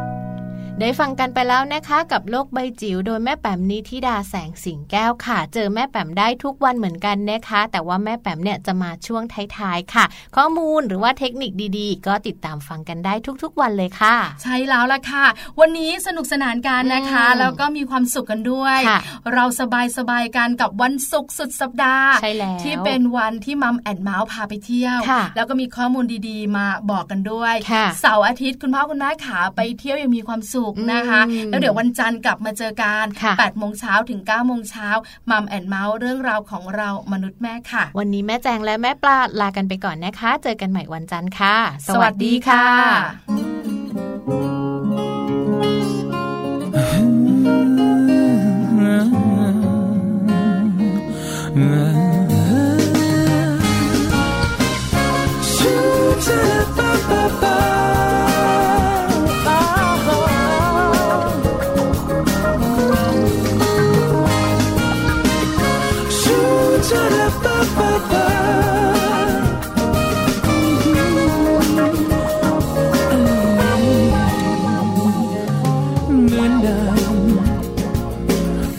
ได้ฟังกันไปแล้วนะคะกับโลกใบจิ๋วโดยแม่แปมนิธิดาแสงสิงแก้วค่ะ เจอแม่แปมได้ทุกวันเหมือนกันนะคะ แต่ว่าแม่แปมเนี่ยจะมาช่วงท้ายๆค่ะ ข้อมูลหรือว่าเทคนิคดีๆ ก็ติดตามฟังกันได้ทุกๆวันเลยค่ะ ใช่แล้วล่ะค่ะ วันนี้สนุกสนานกันนะคะอืมแล้วก็มีความสุขกันด้วยค่ะเราสบายสบายๆกันกับวันศุกร์สุดสัปดาห์ใช่แล้วที่เป็นวันที่มัมแอนเมาส์พาไปเที่ยวค่ะแล้วก็มีข้อมูลดีๆ มาบอกกันด้วยค่ะเสาร์อาทิตย์คุณพ่อคุณแม่ขาไปเที่ยวยังมีความสุขนะคะอืมแล้วเดี๋ยววันจันทร์กลับมาเจอกันค่ะ8โมงเช้าถึง9โมงเช้ามัมแอนเมาส์เรื่องราวของเรามนุษย์แม่ค่ะ วันนี้แม่แจงและแม่ปลาลากันไปก่อนนะคะ เจอกันใหม่วันจันทร์ค่ะ สวัสดีค่ะเห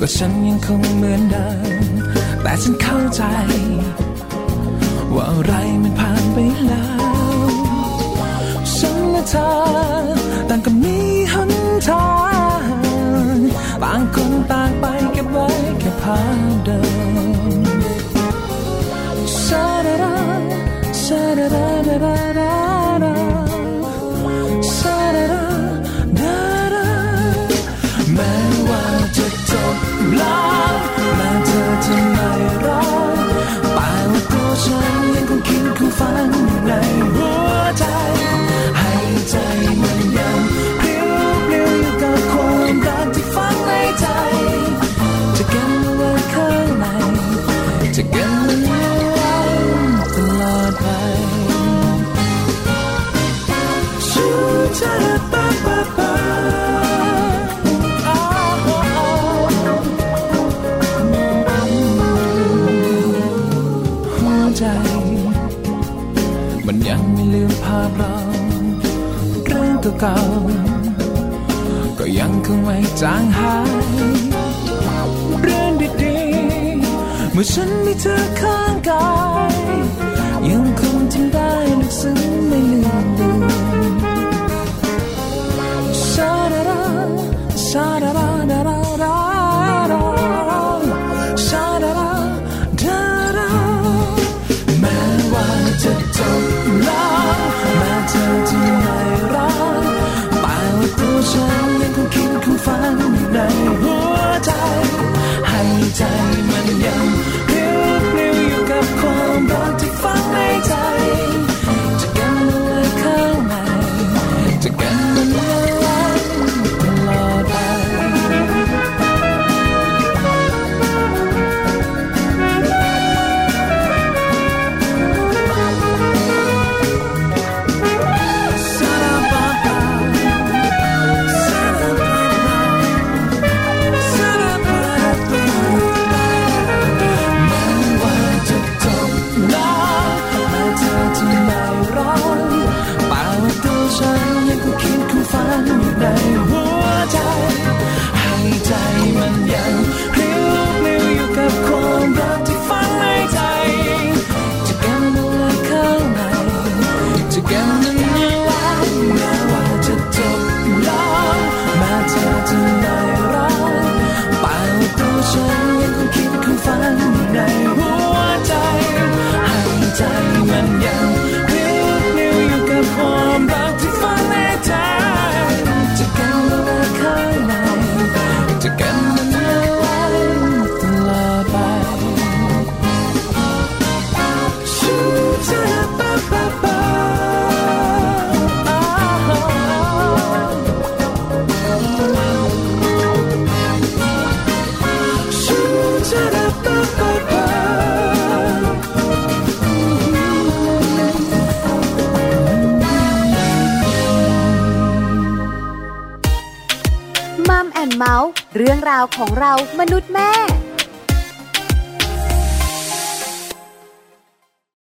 ก็ฉันยังคงเหมือนเดิม แต่ฉันเข้าใจ ว่าอะไรมันผ่านไปแล้ว ฉันและเธอ เก่า ก็ยังคงไม่จางหาย เรื่องดีๆ เมื่อฉันมีเธอข้างกาย ยังคงทำได้ลึกซึ้งไม่ลืมลือนซาดาราซาดารา มนุษย์แม่